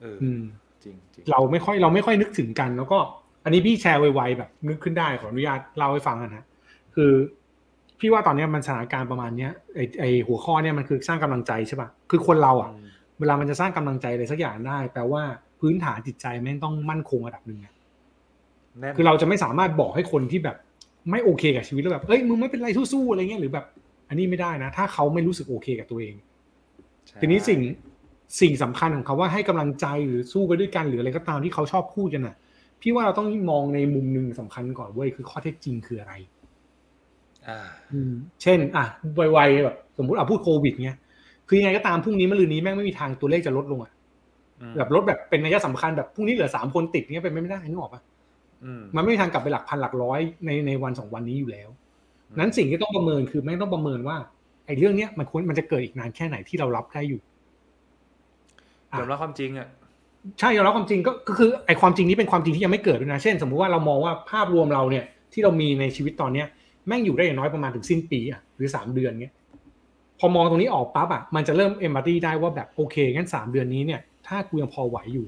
เอออืมจริงจริงเราไม่ค่อยเราไม่ค่อยนึกถึงกัน แล้วก็ อันนี้พี่แชร์ไวๆแบบ นึกขึ้นได้ขออนุญาตเล่าให้ฟังกันนะคือ พี่ว่าตอนเนี้ยมันสถานการณ์ประมาณเนี้ยไอไอหัวข้อเนี่ยมันคือสร้างกำลังใจใช่ป่ะคือคนเราอะอืมเวลามันจะสร้างกำลังใจอะไรสักอย่างได้ แปลว่าพื้นฐานจิตใจแม่งต้องมั่นคงระดับหนึ่งอะแน่นคือเราจะไม่สามารถบอกให้คนที่แบบ ไม่โอเคกับชีวิตแล้วแบบเอ้ยมึงไม่เป็นไรสู้ๆอะไรเงี้ยหรือแบบ อันนี้ไม่ได้นะ ถ้าเขาไม่รู้สึกโอเคกับตัวเองใช่ทีนี้สิ่งสิ่งสำคัญของเขาว่าให้กำลังใจหรือสู้ไปด้วยกันหรืออะไรก็ตามที่เขาชอบพูดกันน่ะ พี่ว่าเราต้องมองในมุมหนึ่งสำคัญก่อนเว้ยคือข้อเท็จจริงคืออะไรอ่าอืมเช่น อะไวๆแบบสมมติอะพูดโควิดเงี้ยคือยังไงก็ตามพรุ่งนี้มะรืนนี้แม่งไม่มีทางตัวเลขจะลดลงอะอืมแบบลดแบบเป็นนัยสำคัญแบบพรุ่งนี้เหลือสามคนติดเงี้ยเป็นไปไม่ได้นึกออกปะอื มมันไม่มีทางกลับไปหลักพันหลักร้อยในในวันสองวันนี้อยู่แล้ว นั้นสิ่งที่ต้องประเมินคือแม่งต้องประเมินว่าไอ้เรื่องเนี้ยมันควรมันจะเกิดอีกนานแค่ไหนที่เรารับได้อยู่อะยอมรับความจริงอะใช่ยอมรับความจริงก็ก็คือไอ้ความจริงนี้เป็นความจริงที่ยังไม่เกิดด้วยนะเช่น สมมุติว่าเรามองว่าภาพรวมเราเนี่ย ที่เรามีในชีวิตตอนเนี้ยแม่งอยู่ได้อย่างน้อยประมาณถึงสิ้นปีอะหรือสามเดือนเงี้ยพอมองตรงนี้ออกปั๊บอะมันจะเริ่มเอมพัตตีได้ว่าแบบโอเคงั้นสามเดือนนี้เนี่ย ถ้ากูยังพอไหวอยู่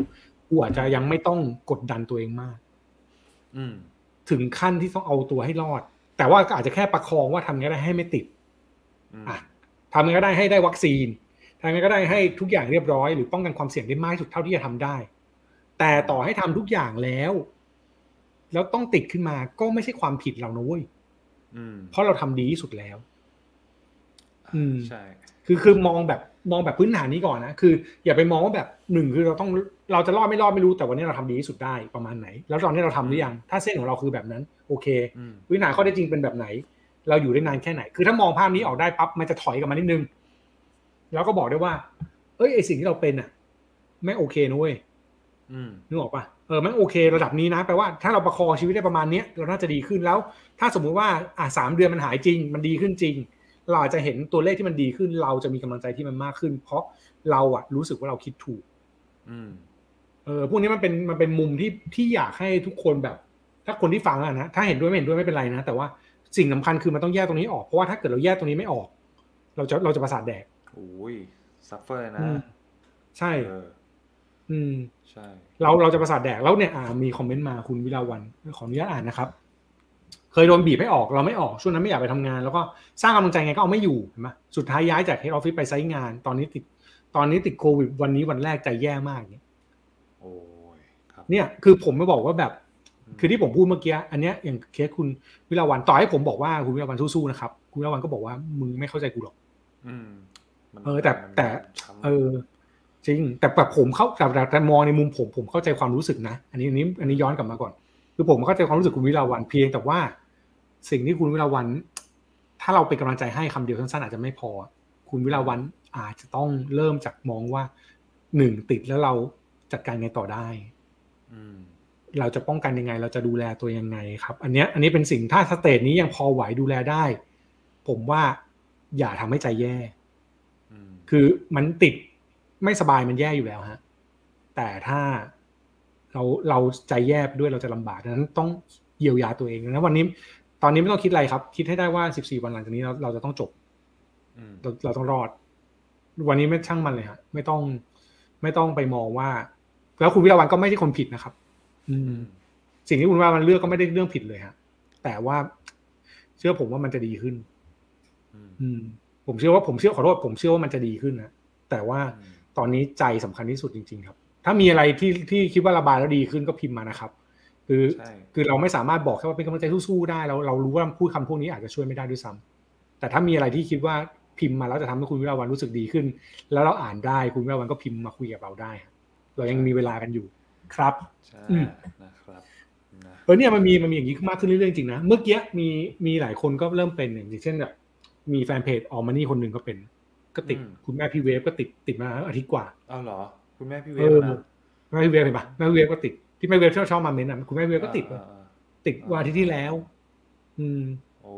กูอาจจะยังไม่ต้องกดดันตัวเองมากอืม ถึงขั้นที่ต้องเอาตัวให้รอด แต่ว่าก็อาจจะแค่ประคองว่าทำไงได้ให้ไม่ติดอืมอะทำไงก็ได้ให้ได้วัคซีนทำไงก็ได้ให้ทุกอย่างเรียบร้อยหรือป้องกันความเสี่ยงได้มากที่สุดเท่าที่จะทำได้ แต่ต่อให้ทำทุกอย่างแล้ว แล้วต้องติดขึ้นมาก็ไม่ใช่ความผิดเรานะเว้ยอืมเพราะเราทำดีที่สุดแล้ว อืมใช่ คือคือมองแบบมองแบบพื้นฐานนี้ก่อนนะคือ อย่าไปมองว่าแบบหนึ่งคือเราต้อง เราจะรอดไม่รอดไม่รู้แต่วันนี้เราทำดีที่สุดได้ประมาณไหน แล้วตอนนี้เราทำหรือยังถ้าเส้นของเราคือแบบนั้น โอเคอืมพื้นฐานข้อได้จริงเป็นแบบไหน เราอยู่ได้นานแค่ไหน คือถ้ามองภาพนี้ออกได้ปั๊บมันจะถอยกลับมานิดนึง แล้วก็บอกได้ว่า เอ้ยไอสิ่งที่เราเป็นอะไม่โอเคนะเว้ยอืมนึกออกปะเออไม่โอเค ระดับนี้นะแปลว่าถ้าเราประคองชีวิตได้ประมาณเนี้ยเราน่าจะดีขึ้นแล้ว ถ้าสมมุติว่าอะสามเดือนมันหายจริง มันดีขึ้นจริง เราอาจจะเห็นตัวเลขที่มันดีขึ้น เราจะมีกำลังใจที่มันมากขึ้น เพราะเราอะรู้สึกว่าเราคิดถูก อืม เออพวกนี้มันเป็นมันเป็นมุมที่ที่อยากให้ทุกคนแบบ ถ้าคนที่ฟังอะนะถ้าเห็นด้วยไม่เห็นด้วยไม่เป็นไรนะ แต่ว่าสิ่งสำคัญคือมันต้องแยกตรงนี้ออกเพราะว่าถ้าเกิดเราแยกตรงนี้ไม่ออก เราจะเราจะประสาทแดกโอ้ย suffer นะอืมใช่เอออืมใช่ เราเราจะประสาทแดกแล้วเนี่ยอ่ามีคอมเมนต์มาคุณวิลาวันขออนุญาตอ่านนะครับ เคยโดนบีบให้ออกเราไม่ออกช่วงนั้นไม่อยากไปทำงาน แล้วก็สร้างกำลังใจไงก็เอาไม่อยู่เห็นไหมสุดท้ายย้ายจาก head office ไป site งาน ตอนนี้ติด ตอนนี้ติดโควิดวันนี้วันแรกใจแย่มากเนี่ย โอ้ยครับเนี่ยคือผมไม่บอกว่าแบบมคือที่ผมพูดเมื่อกี้อันเนี้ยอย่างเคสคุณวิลาวันต่อให้ผมบอกว่าคุณวิลาวันสู้ๆนะครับคุณวิลาวันก็บอกว่ามึงไม่เข้าใจกูหรอกอืมมันเออแต่มันแต่ช้ำเออจริง แต่แบบผมเข้าแต่แต่แต่มองในมุมผมผมเข้าใจความรู้สึกนะ อันนี้อันนี้อันนี้ย้อนกลับมาก่อน คือผมเข้าใจความรู้สึกคุณวิลาวันเพียงแต่ว่า สิ่งที่คุณวิลาวันถ้าเราเป็นกำลังใจให้คำเดียวสั้นๆอาจจะไม่พอ คุณวิลาวันอาจจะต้องเริ่มจากมองว่าหนึ่งติดแล้วเรา จัดการไงต่อได้อืมเราจะป้องกันยังไง เราจะดูแลตัวยังไงครับ อันเนี้ยอันนี้เป็นสิ่งถ้าสเตจนี้ยังพอไหวดูแลได้ ผมว่าอย่าทำให้ใจแย่อืมคือมันติดไม่สบายมันแย่อยู่แล้วฮะ แต่ถ้าเราเราใจแย่ไปด้วยเราจะลำบากดังนั้นต้องเยียวยาตัวเองนะวันนี้ตอนนี้ไม่ต้องคิดอะไรครับ คิดให้ได้ว่า14วันหลังจากนี้เราเราจะต้องจบอืมเราเราต้องรอด วันนี้ไม่ช่างมันเลยฮะไม่ต้อง ไม่ต้องไปมองว่า แล้วคุณวิรวันก็ไม่ใช่คนผิดนะครับ อือืมมสิ่งที่คุณว่ามันเลือกก็ไม่ได้เรื่องผิดเลยฮะ แต่ว่า เชื่อผมว่ามันจะดีขึ้น อืมอืมผมเชื่อว่าผมเชื่อขอโทษผมเชื่อว่ามันจะดีขึ้นนะแต่ว่าอืมตอนนี้ใจสำคัญที่สุดจริง ๆ ครับ ถ้ามีอะไรที่ที่คิดว่าระบายแล้วดีขึ้นก็พิมพ์มานะครับ คือใช่คือเราไม่สามารถบอกแค่ว่าเป็นกำลังใจสู้ๆได้เราเรารู้ว่าพูดคำพวกนี้อาจจะช่วยไม่ได้ด้วยซ้ำแต่ถ้ามีอะไรที่คิดว่าพิมพ์มาแล้วจะทำให้คุณวิราวันรู้สึกดีขึ้น แล้วเราอ่านได้คุณวิราวันก็พิมพ์มาคุยกับเราได้ครับ เรายังมีเวลากันอยู่ครับใช่อืมนะครับนะเออเนี่ยมันมีมันมีอย่างนี้มากขึ้นเรื่อยๆจริงนะ เมื่อกี้มีมีหลายคนก็เริ่มเป็นอย่างเช่นแบบมีแฟนเพจออมานี่คนหนึ่งก็เป็น ก็ติดคุณแม่พี่เวฟก็ติดติดมาอาทิตย์กว่าเอาเหรอ คุณแม่พี่เวเอฟอนะแม่พี่เวฟเห็นปะแม่พี่เวฟก็ติดที่แม่เวฟชอบชอบมาเมนต์อะคุณแม่พี่เวฟก็ติดอ่าอ่าติดวันอาทิตย์ที่แล้ว อืมโอ้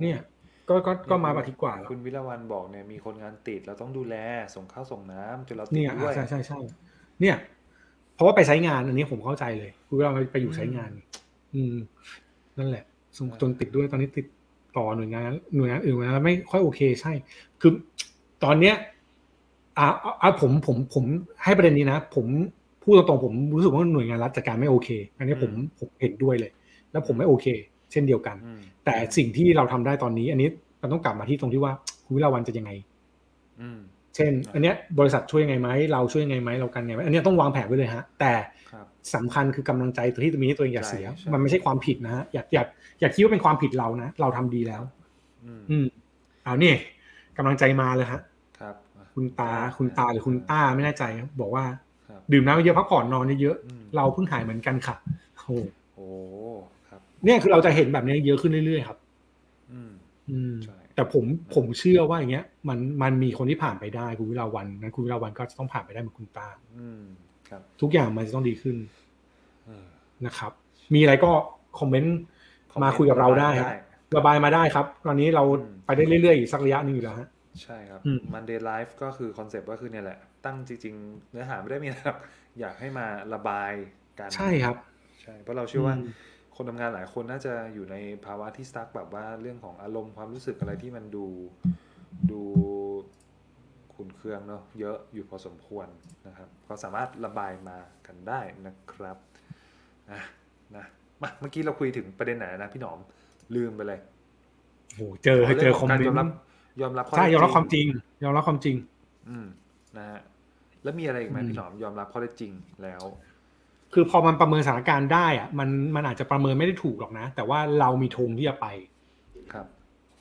เนี่ยก็ก็ก็มาอาทิตย์กว่าแล้วคุณวิลาวันบอกเนี่ยมีคนงานติดเราต้องดูแลส่งข้าวส่งน้ำจนเราติดเนี่ยด้วอะยใช่ใช่ใช่ เนี่ย เพราะว่าไปใช้งานอันนี้ผมเข้าใจเลยคือเราไปอยู่ใช้งาน อืม นั่นแหละส่งจนติดด้วยตอนนี้ติดต่อหน่วยงานหน่วยงานอื่นมาแล้วไม่ค่อยโอเคใช่ คือตอนเนี้ยอ่าอ่าอ่าผมผมผมให้ประเด็นนี้นะผมพูดตรงๆผมรู้สึกว่าหน่วยงานรัฐจัดการไม่โอเค อันนี้ผมผมเห็นด้วยเลย แล้วผมไม่โอเค เช่นเดียวกันอืมแต่สิ่งที่เราทำได้ตอนนี้ อันนี้มันต้องกลับมาที่ตรงที่ว่าคุณวิลาวันจะยังไงอืม เช่น อันเนี้ยบริษัทช่วยยังไงไหมเราช่วยยังไงไหมเรากันยังไงไหมอันเนี้ยต้องวางแผนไว้เลยฮะ แต่ครับสำคัญคือกำลังใจตัวที่ตรงนี้ตัวเองอย่าเสียใช่ใช่มันไม่ใช่ความผิดนะฮะอย่าอย่าอย่าคิดว่าเป็นความผิดเรานะเราทำดีแล้วอืมอืมเอานี่กำลังใจมาเลยฮะครับอะคุณตาคุณตาหรือคุณต้าไม่แน่ใจครับบอกว่าครับดื่มน้ำเยอะพักผ่อนนอนเยอะอืมๆเราเพิ่งหายเหมือนกันค่ะโอ้โหโอ้ครับ เนี่ยคือเราจะเห็นแบบนี้เยอะขึ้นเรื่อยๆ ครับ อืมอืมใช่ แต่ผมผมเชื่อว่าอย่างเงี้ยมันมันมีคนที่ผ่านไปได้คุณวิลาวันนั้นคุณวิลาวันก็จะต้องผ่านไปได้เหมือนคุณตาอืมครับ ทุกอย่างมันจะต้องดีขึ้นเออนะครับ มีอะไรก็คอมเมนต์มาคุยกับเราได้ฮะระบายมาได้ครับ ตอนนี้เราอืมไปได้เรื่อยๆอีกสักระยะหนึงอยู่แล้วฮะใช่ครับอืม Monday Live ก็คือคอนเซปต์ก็คือเนี่ยแหละ ตั้งจริง ๆ เนื้อหาไม่ได้มีอะไรหรอกอยากให้มาระบายกันใช่ครับ ใช่เพราะเราเชื่อว่าอืม คนทำงานหลายคนน่าจะอยู่ในภาวะที่ stuck แบบว่าเรื่องของอารมณ์ความรู้สึกอะไรที่มันดูดูขุ่นเคืองเนาะเยอะอยู่พอสมควรนะครับ ก็สามารถระบายมากันได้นะครับอะนะมาเมื่อกี้เราคุยถึงประเด็นไหนนะพี่หนอมลืมไปเลยโอ้โหเจอเจอคอมเมนยอมรับต์ยอมรับข้ใช่เท็จยอมรับความจริง ยอมรับความจริง อืมนะฮะแล้วมีอะไรอีกไหมอืมพี่หนอมยอมรับข้อเท็จจริงแล้ว คือพอมันประเมินสถานการณ์ได้อะมันมันอาจจะประเมินไม่ได้ถูกหรอกนะ แต่ว่าเรามีธงที่จะไป ครับ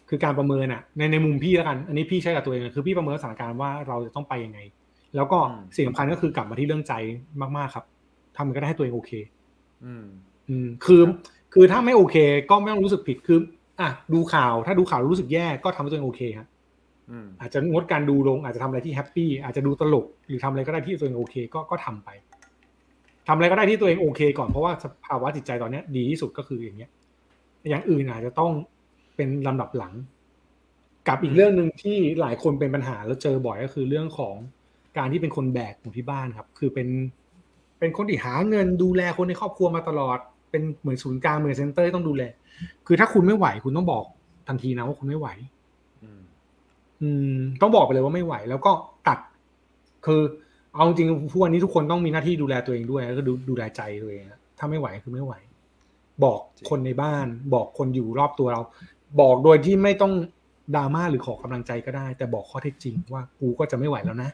คือการประเมินอะในในมุมพี่แล้วกัน อันนี้พี่ใช้กับตัวเองเลยคือพี่ประเมินสถานการณ์ว่าเราจะต้องไปยังไง แล้วก็อืมสิ่งสำคัญก็คือกลับมาที่เรื่องใจมากๆครับทำมันก็ได้ให้ตัวเองโอเค อืม อืม คือครับคือถ้าไม่โอเค ก็ไม่ต้องรู้สึกผิด คือ อะ ดูข่าว ถ้าดูข่าวแล้วรู้สึกแย่ ก็ทำให้ตัวเองโอเคครับอืมอาจจะงดการดูลง อาจจะทำอะไรที่แฮปปี้ อาจจะดูตลก หรือทำอะไรก็ได้ที่ตัวเองโอเค ก็ ก็ทำไป ทำอะไรก็ได้ที่ตัวเองโอเค ก่อนเพราะว่าสภาวะจิตใจตอนเนี้ย ดีที่สุดก็คืออย่างเงี้ย อย่างอื่นอาจจะต้องเป็นลำดับหลัง กับอีกเรื่องหนึ่งที่หลายคนเป็นปัญหาแล้วเจอบ่อยก็คือเรื่องของการที่เป็นคนแบกของที่บ้านครับ คือเป็นเป็นคนที่หาเงินดูแลคนในครอบครัวมาตลอด เป็นเหมือนศูนย์กลางเหมือน center ที่ต้องดูแล คือถ้าคุณไม่ไหวคุณต้องบอกทันทีนะว่าคุณไม่ไหว อืมอืมต้องบอกไปเลยว่าไม่ไหว แล้วก็ตัด คือ เอาจริงๆทุกวันนี้ทุกคนต้องมีหน้าที่ดูแลตัวเองด้วยแล้วก็ดูดูแลใจตัวเองอะถ้าไม่ไหวคือไม่ไหว บอกคนในบ้าน บอกคนอยู่รอบตัวเรา บอกโดยที่ไม่ต้องดราม่าหรือขอกำลังใจก็ได้ แต่บอกข้อเท็จจริงว่ากูก็จะไม่ไหวแล้วนะ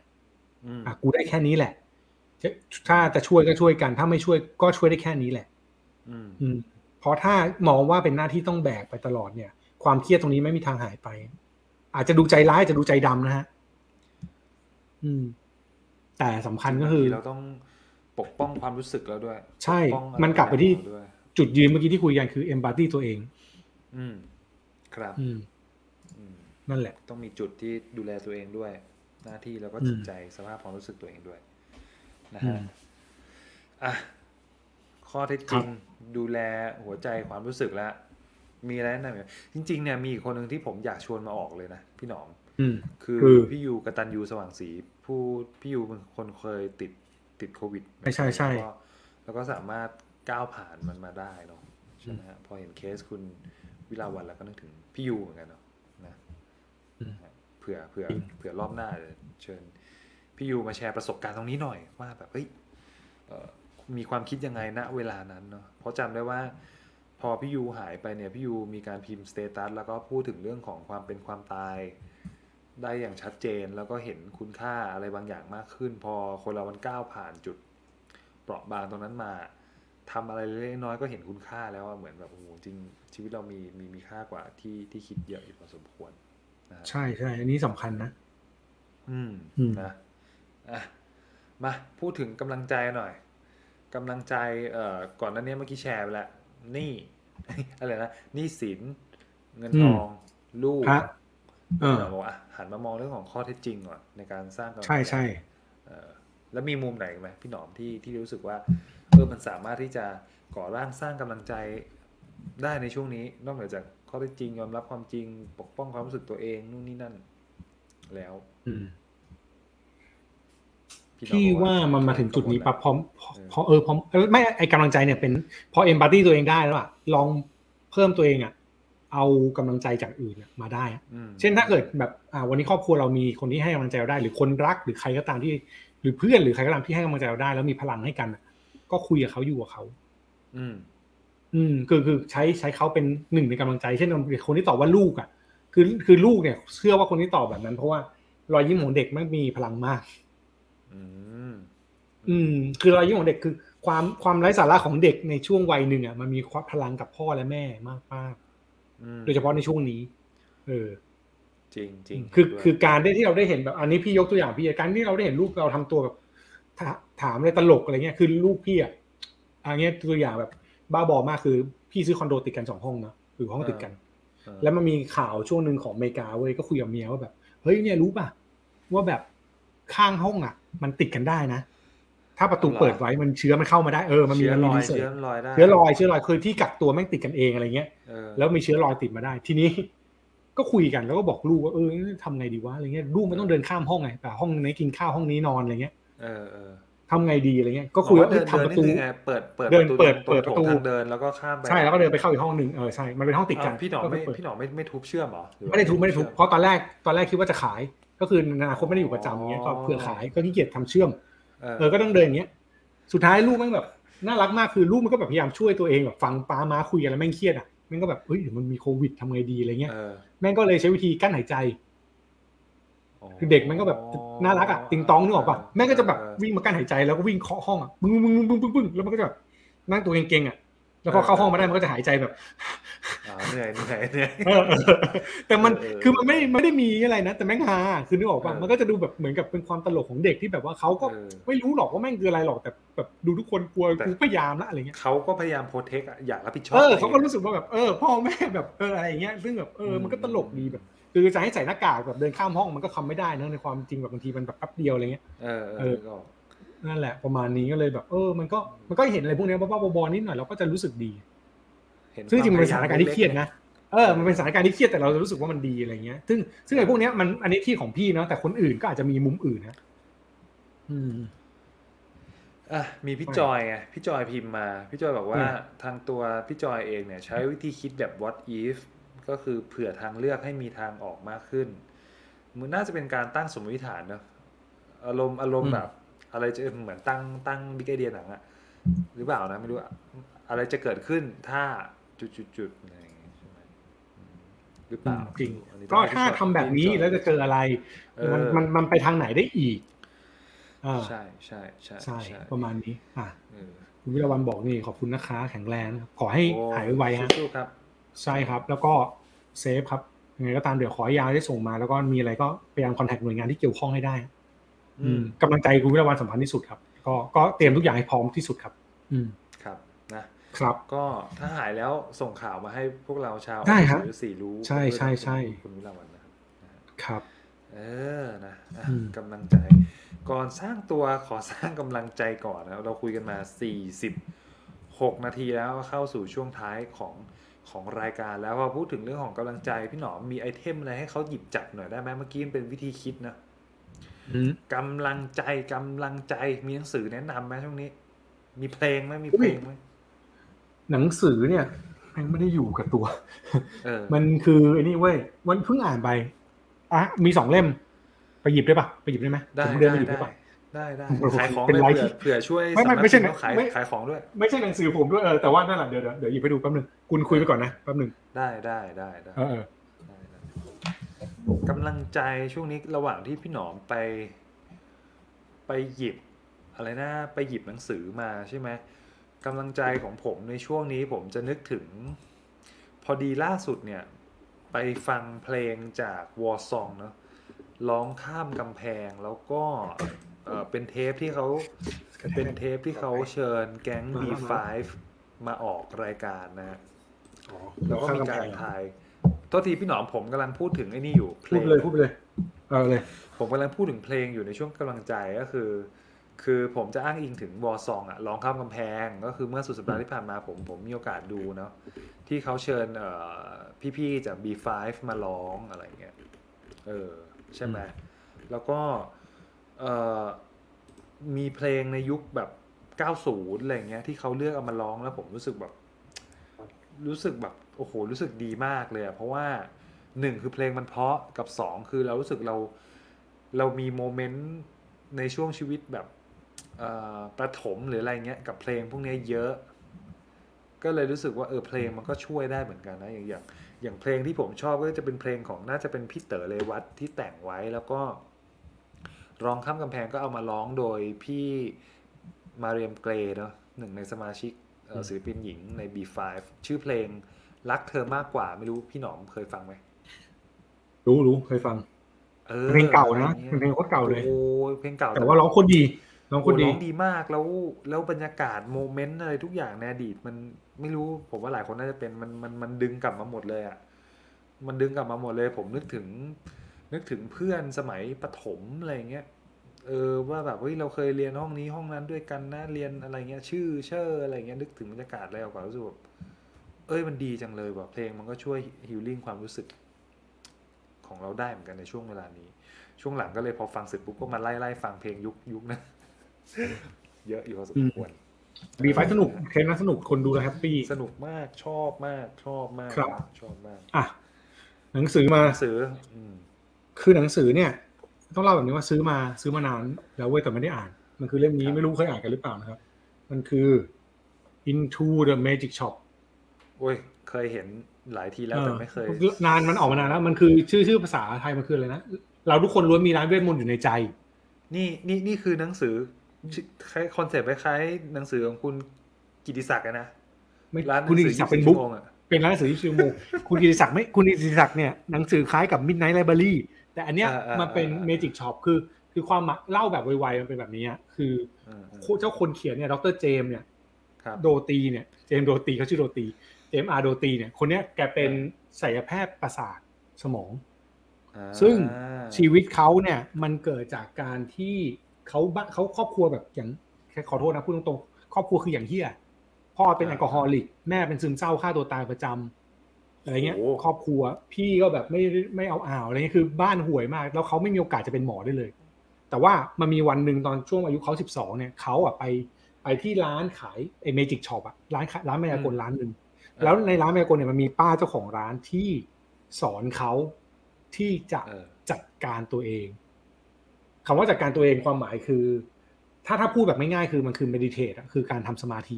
อืมอะกูได้แค่นี้แหละจะถ้าจะช่วยก็ช่วยกัน ถ้าไม่ช่วยก็ช่วยได้แค่นี้แหละอืมอืมเพราะถ้ามองว่าเป็นหน้าที่ต้องแบกไปตลอดเนี่ย ความเครียดตรงนี้ไม่มีทางหายไป อาจจะดูใจร้ายอาจจะดูใจดำนะฮะ อืม แต่สำคัญก็คือบางทีเราต้องปกป้องความรู้สึกเราด้วย ใช่ปกป้องอะไรมันกลับไปที่ของเราด้วยจุดยืนเมื่อกี้ที่คุยกันคือเอมพัตตีตัวเอง อืม ครับอืมอืมนั่นแหละ ต้องมีจุดที่ดูแลตัวเองด้วย หน้าที่แล้วก็อืมจิตใจสภาพความรู้สึกตัวเองด้วย นะอืฮะมอะข้อเท็จจริงดูแลหัวใจความรู้สึกแล้วมีอะไรแนะนำไหมจริง ๆ เนี่ยมีอีกคนหนึ่งที่ผมอยากชวนมาออกเลยนะพี่หนอมอืมคือคือพี่ยูกตัญญูสว่างศรี ผู้พี่ยูเป็นคนเคยติดติดโควิดใช่ใช่ใช่แล้วก็แล้วก็สามารถก้าวผ่านมันมาได้เนาะใช่ไหมฮะพอเห็นเคสคุณวิลาวันแล้วก็นึกถึงพี่ยูเหมือนกันเนาะนะอืมเผื่อเผื่อจริงเผื่อรอบหน้าจะเชิญพี่ยูมาแชร์ประสบการณ์ตรงนี้หน่อยว่าแบบเฮ้ยเอ่อมีความคิดยังไงณเวลานั้นเนาะเพราะจำได้ว่า พอพี่ยูหายไปเนี่ยพี่ยูมีการพิมพ์ status แล้วก็พูดถึงเรื่องของความเป็นความตาย ได้อย่างชัดเจนแล้วก็เห็นคุณค่าอะไรบางอย่างมากขึ้น พอคนเรามันก้าวผ่านจุดเปราะบางตรงนั้นมาทำอะไรเล็กๆน้อยๆก็เห็นคุณค่าแล้วอะเหมือนแบบโอ้โหจริงชีวิตเรามีมีมีค่ากว่าที่ที่คิดเยอะอยู่พอสมควรนะฮะใช่ใช่อันนี้สำคัญนะอืมอืมนะอะมาพูดถึงกำลังใจหน่อยกำลังใจเอ่อก่อนหน้านี้เมื่อกี้แชร์ไปแล้วหนี่อะไรนะหนี้สินเงินทองลูกพระ เออเราบอกว่าอะหันมามองเรื่องของข้อเท็จจริงก่อนในการสร้างกำลังใช่ใช่เออแล้วมีมุมไหนไหมพี่หนอมที่ที่รู้สึกว่าเออมันสามารถที่จะก่อร่างสร้างกำลังใจได้ในช่วงนี้ นอกเหนือจากข้อเท็จจริงยอมรับความจริง ปกป้องความรู้สึกตัวเองนู่นนี่นั่น แล้ว อืมพี่หนอพี่บอกว่ามันมาถึงจุดนี้ปั๊บพร้อมเออพอเออพร้อมเออไม่ไอกำลังใจเนี่ยเป็น พอเอมพัตตีตัวเองได้แล้วอะลองเพิ่มตัวเองอะ เอากำลังใจจากอื่นอะมาได้อะอืมเช่นถ้าเกิดแบบอ่าวันนี้ครอบครัวเรามีคนที่ให้กำลังใจเราได้ หรือคนรักหรือใครก็ตามที่ หรือเพื่อนหรือใครก็ตามที่ให้กำลังใจเราได้ แล้วมีพลังให้กันอะก็คุยกับเขาอยู่กับเขา อืม อืมคือคือใช้ใช้เขาเป็นหนึ่งในกำลังใจ เช่นคนที่ตอบว่าลูกอะ คือคือลูกเนี่ย เชื่อว่าคนที่ตอบแบบนั้น เพราะว่ารอยยิ้มของเด็กมันมีพลังมาก อืม อืม คือรอยยิ้มของเด็กคือ ความความไร้สาระของเด็กในช่วงวัยหนึ่งอะมันมีความพลังกับพ่อและแม่มากมากอืมๆ โดยเฉพาะในช่วงนี้ เออ จริงจริงคือด้วยคือการได้ที่เราได้เห็นแบบ อันนี้พี่ยกตัวอย่างพี่การที่เราได้เห็นลูกเราทำตัวแบบถาถามอะไรตลกอะไรเงี้ย คือลูกพี่อะอันเนี้ยตัวอย่างแบบ บ้าบอมากคือ พี่ซื้อคอนโดติดกันสองห้องนะหรือห้องติดกันเออแล้วมันมีข่าวช่วงหนึ่งของอเมริกาเว้ยก็คุยกับเมียว่าแบบเฮ้ยเนี่ยรู้ป่ะว่าแบบข้างห้องอะ มันติดกันได้นะ ถ้าประตูเปิดไว้มันเชื้อมันเข้ามาได้เออมันมีเชื้อมันลมีอยรีเสิร์เชื้อชลอยได้เชื้อลอยเชื้อลอยคือที่กักตัวแม่งติดกันเองอะไรเงี้ยเออแล้วมีเชื้อลอยติดมาได้ ทีนี้ ก็คุยกันแล้วก็บอกลูกว่าเออทำไงดีวะอะไรเงี้ยลูกมันต้องเดินข้ามห้องไงแต่ห้องนี้กินข้าวห้องนี้นอนอะไรเงี้ยเออเออทำไงดีอะไรเงี้ยก็คุยอ๋อว่าเอเดิอนทำประเดินตูนี่คือไงเปิดเปิดเดินประเปิดตรงเปิดประตูทางเดินแล้วก็ข้ามไปใช่แล้วก็เดินไปเข้าอีกห้องหนึ่งเออใช่มันเป็นห้องติดกันอ้าวพี่หนอมไม่ก็เปิดพี่หนอมไม่ไม่ทุบเชื่อมเหรอหรือว่าไม่ได้ทุบไม่ได้ทุบเพราะตอนแรกตอนแรกคิดว่าจะขาย ก็คือในอนาคตไม่ได้อยู่ประจำอย่างเงี้ยก็เพื่อขายก็ขี้เกียจทำเชื่อม เออเออก็ต้องเดินอย่างเงี้ย สุดท้ายลูกแม่งแบบน่ารักมากคือลูกมันก็แบบพยายามช่วยตัวเองแบบฟังป้าม้าคุยกันแล้วแม่งเครียดอะแม่งก็แบบเฮ้ยเดี๋ยวมันมีโควิดทำไงดีอะไรเงี้ยเออแม่งก็เลยใช้วิธีกั้นหายใจคือเด็กมันก็แบบน่ารักอะติงตองนึกออกป่ะแม่งก็จะแบบวิ่งมากั้นหายใจแล้วก็วิ่งเคาะห้องอะบึ้งบึ้งบึ้งบึ้งบึ้งแล้วมันก็จะแบบนั่งตัวเก่งๆอะ แล้วพอเข้าห้องมาได้มันก็จะหายใจแบบอ่าเหนื่อยเหนื่อยเหนื่อยเออเออแต่มันเออเออคือมันไม่ไม่ได้มีอะไรนะ แต่แม่งฮาคือนึกออกป่ะเออมันก็จะดูแบบเหมือนกับเป็นความตลกของเด็กที่แบบว่าเขาก็เออไม่รู้หรอกว่าแม่งคืออะไรหรอกแต่แบบดูทุกคนกลัวแต่กูพยายามละอะไรเงี้ยเขาก็พยายามโปรเทคอะอยากรับผิดชอบเออตัวงเขาก็รู้สึกว่าแบบเออพ่อแม่แบบเอออะไรอย่างเงี้ยซึ่งแบบเอออืมมันก็ตลกดีแบบคือจะให้ใส่หน้ากากแบบเดินข้ามห้องมันก็ทำไม่ได้นะในความจริงแบบบางทีมันแบบแป๊บเดียวอะไรเงี้ยเออเอเอออก็ นั่นแหละประมาณนี้ก็เลยแบบ เออ มันก็มันก็เห็นอะไรพวกเนี้ยบ้าๆบอๆนิดหน่อยเราก็จะรู้สึกดีเห็นซึ่งจริงๆมันเป็นสควถานการณ์ที่เครียดนะเออมันเป็นสถานการณ์ที่เครียดแต่เราจะรู้สึกว่ามันดีอะไรเงี้ย ซึ่งซึ่งไอ้พวกเนี้ยมันอันนี้ที่ของพี่เนาะแต่คนอื่นก็อาจจะมีมุมอื่นนะอืมอะมีพี่จอยไงพี่จอยพิมพ์มา พี่จอยบอกว่าอืมทางตัวพี่จอยเองเนี่ย ใช้วิธีคิดแบบ what if ก็คือเผื่อทางเลือกให้มีทางออกมากขึ้น มันน่าจะเป็นการตั้งสมมติฐานเนอะอารมณ์อารมณ์แบบ อะไรจะเหมือนตั้งตั้งบิ๊กไอเดียหนังอะหรือเปล่านะ ไม่รู้อะอะไรจะเกิดขึ้นถ้าจุดๆๆอะไรอย่างงี้ใช่ไหมอืมหรือเปล่าจริงอันนี้ก็องให้ถ้าพี่จอยทำแบบนี้พี่จอยแล้วจะเจออะไรเออมันมันมันไปทางไหนได้อีกอ่าใช่ใช่ใช่ใช่ประมาณนี้ อะเออคุณวิรวันบอกนี่ขอบคุณนะคะ แข็งแรงนะครับขอให้โอ้หายไวๆฮะสู้ๆครับ ใช่ครับ แล้วก็เซฟครับยังไงก็ตามเดี๋ยวขอให้ยาได้ส่งมา แล้วก็มีอะไรก็พยายามคอนแทคหน่วยงานที่เกี่ยวข้องให้ได้อืม กำลังใจคุณวิรวันสำคัญที่สุดครับ ก็ก็เตรียมทุกอย่างให้พร้อมที่สุดครับ อืมครับนะครับก็ถ้าหายแล้วส่งข่าวมาให้พวกเราชาวได้ครับหรือสี่รู้ ใช่ใช่ใช่คุณวิลาวันนะครับนะฮะครับเออนะอะอืมกำลังใจ ก่อนสร้างตัวขอสร้างกำลังใจก่อนนะเราคุยกันมา 46 นาทีแล้วเข้าสู่ช่วงท้ายของของรายการแล้วพอพูดถึงเรื่องของกำลังใจ พี่หนอมมีไอเทมอะไรให้เขาหยิบจับหน่อยได้ไหมเมื่อกี้มันเป็นวิธีคิดนะอืม กำลังใจกำลังใจมีหนังสือแนะนำไหมช่วงนี้ มีเพลงไหมมีเพลงไหมหนังสือเนี่ยมันไม่ได้อยู่กับตัวเออมันคือไอ้นี่เว้ยวันเพิ่งอ่านไปอะมีสองเล่ม ไปหยิบได้ปะไปหยิบได้ไหมได้ผมเดินได้ไปหยิบได้ได้ปะได้ได้ผมขายของเป็นเลยไลฟ์เผื่อที่เผื่อช่วยไม่ไม่สำนักไม่ใช่พิพ์เขาขายไม่ขายของด้วย ไม่ใช่หนังสือผมด้วยเออแต่ว่านั่นแหละเดี๋ยวเดี๋ยวเดี๋ยวหยิบไปดูแป๊บหนึงคุณคุยไปก่อนนะแป๊บหนึงได้ได้ได้ได้เออเออได้ได้ กำลังใจช่วงนี้ระหว่างที่พี่หนอมไป ไปหยิบ อะไรนะไปหยิบหนังสือมาใช่ไหมกำลังใจของผมในช่วงนี้ผมจะนึกถึง พอดีล่าสุดเนี่ย ไปฟังเพลงจากวอ r ซองเนาะร้องข้ามกำแพงแล้วก็เอ่อเป็นเทปที่เขาเป็นเทปที่เขาเชิญแก๊ง B5 มาออกรายการนะฮะอ๋อแล้วก็มีการถ่าย โทษทีพี่หนอมผมกำลังพูดถึงไอ้นี่อยู่เพลพูดงไปเลยพูดไปเลยเออเลยผมกำลังพูดถึงเพลงอยู่ในช่วงกำลังใจก็คือ คือผมจะอ้างอิงถึงวอ r ซองอะร้องข้ามกำแพง ก็คือเมื่อสุดสัปดาห์ที่ผ่านมาผมผมมีโอกาสดูเนาะที่เขาเชิญเอ่อพี่ๆจาก B5 มาร้องอะไรเงี้ยเออใช่ไหมแล้วก็เอ่อมีเพลงในยุคแบบ 90 อะไรเงี้ยที่เขาเลือกเอามาร้องแล้วผมรู้สึกแบบ รู้สึกแบบโอ้โหรู้สึกดีมากเลยอะเพราะว่าหนึ่งคือเพลงมันเพราะกับสองคือเรารู้สึกเราเรามีโมเมนต์ในช่วงชีวิตแบบประถมหรืออะไรเงี้ยกับเพลงพวกนี้เยอะ ก็เลยรู้สึกว่าเออเพลงมันก็ช่วยได้เหมือนกันนะอย่างอย่างอย่างเพลงที่ผมชอบก็จะเป็นเพลงของน่าจะเป็นพี่เต๋อเลวัตที่แต่งไว้แล้วก็ร้องข้ามกำแพงก็เอามาร้องโดยพี่มาเรียมเกรเนาะหนึ่งในสมาชิก ศิลปินหญิงใน B5 ชื่อเพลงรักเธอมากกว่าไม่รู้พี่หนอมเคยฟังไหมรู้รู้เคยฟังออเพลงเก่านะอไรงี้ยเป็นเพลงโคตรเก่าเลยโอ้ยเพลงเก่าแต่ว่าร้องโคตรดีร้องโคโอ้ตรดีร้องดีมากแล้วแล้วบรรยากาศโมเมนต์อะไรทุกอย่างในอดีตมันไม่รู้ผมว่าหลายคนน่าจะเป็นมันมันมันดึงกลับมาหมดเลยอะมันดึงกลับมาหมดเลย ผมนึกถึง นึกถึงเพื่อนสมัยประถมอะไรเงี้ย เออว่าแบบเฮ้ยเราเคยเรียนห้องนี้ห้องนั้นด้วยกันนะเรียนอะไรเงี้ยชื่อเชื่ออะไรเงี้ยนึกถึงบรรยากาศอะไรออกมารู้สึกแบบเอ้ยมันดีจังเลยว่ะเพลงมันก็ช่วยhealing ความรู้สึกของเราได้เหมือนกันในช่วงเวลานี้ ช่วงหลังก็เลยพอฟังเสร็จปุ๊บก็มาไล่ไล่ฟังเพลงยุคยุคนั้นเยอะอยู่พอสมควร B5สนุกเทรนนั้นสนุกคนดูแล้ว happyสนุกมากชอบมากชอบมากครับชอบมาก อะ หนังสือมาหนังสืออืมคือหนังสือเนี่ย ต้องเล่าแบบนี้ว่าซื้อมาซื้อมานานแล้วเว้ยแต่ไม่ได้อ่าน มันคือเล่มนี้ไม่รู้เคยอ่านกันหรือเปล่านะครับ มันคือ Into the Magic Shop โอ้ยเคยเห็นหลายทีแล้วแต่ไม่เคยออนานมันออกมานานแล้ว มันคือชื่อชื่อภาษาไทยมันคืออะไรนะเราทุกคนล้วนมีร้านเวทมนต์อยู่ในใจ นี่นี่นี่คือหนังสือคล้ายคอนเซปต์คล้ายๆหนังสือของคุณกิติศักดิ์อะนะไม่ร้านหนัคุณงกิสืติอศักดิ์เป็น24บุ๊กชั่วโมงอะเป็นร้านหนังสือที่ชื่อโมงคุณกิติศักดิ์ไม่คุณกิติศักดิ์เนี่ยหนังสือคล้ายกับ Midnight Library แต่อันเนี้ยอ่าอ่ามันเป็นอ่า Magic Shop คือ คือความหมายเล่าแบบไวๆมันเป็นแบบนี้อะคืออืมอืมเจ้าคนเขียนเนี่ยดรเจมส์เนี่ยครับโดตีเนี่ยเจมส์โดตีเขาชื่อโดตีเจมส์อาร์โดตีเนี่ยคนเนี้ยแกเป็นศัลยแพทย์ประสาทสมองอ่าซึ่งชีวิตเขาเนี่ยมันเกิดจากการที่เขาบ้านเขาครอบครัวแบบอย่างแค่ขอโทษนะพูดตรงๆครอบครัวคืออย่างเหี้ยพ่อเป็น alcoholic แม่เป็นซึมเศร้าฆ่าตัวตายประจำ อะไรเงี้ยครอบครัว พี่ก็แบบไม่ไม่เอาอ่าวอะไรเงี้ยคือบ้านห่วยมาก แล้วเขาไม่มีโอกาสจะเป็นหมอได้เลย แต่ว่ามันมีวันหนึ่งตอนช่วงอายุเขาสิบสองเนี่ยเขาอะไปไปที่ร้านขายไอ้เมจิกช็อปอะร้านขายร้านมายากลร้านหนึ่งแล้วในร้านมายากลเนี่ยมันมีป้าเจ้าของร้านที่สอนเขาที่จะเออจัดการตัวเองคำว่าจัดการตัวเองความหมายคือ ถ้าถ้าพูดแบบไม่ง่ายคือมันคือ meditate อะคือการทำสมาธิ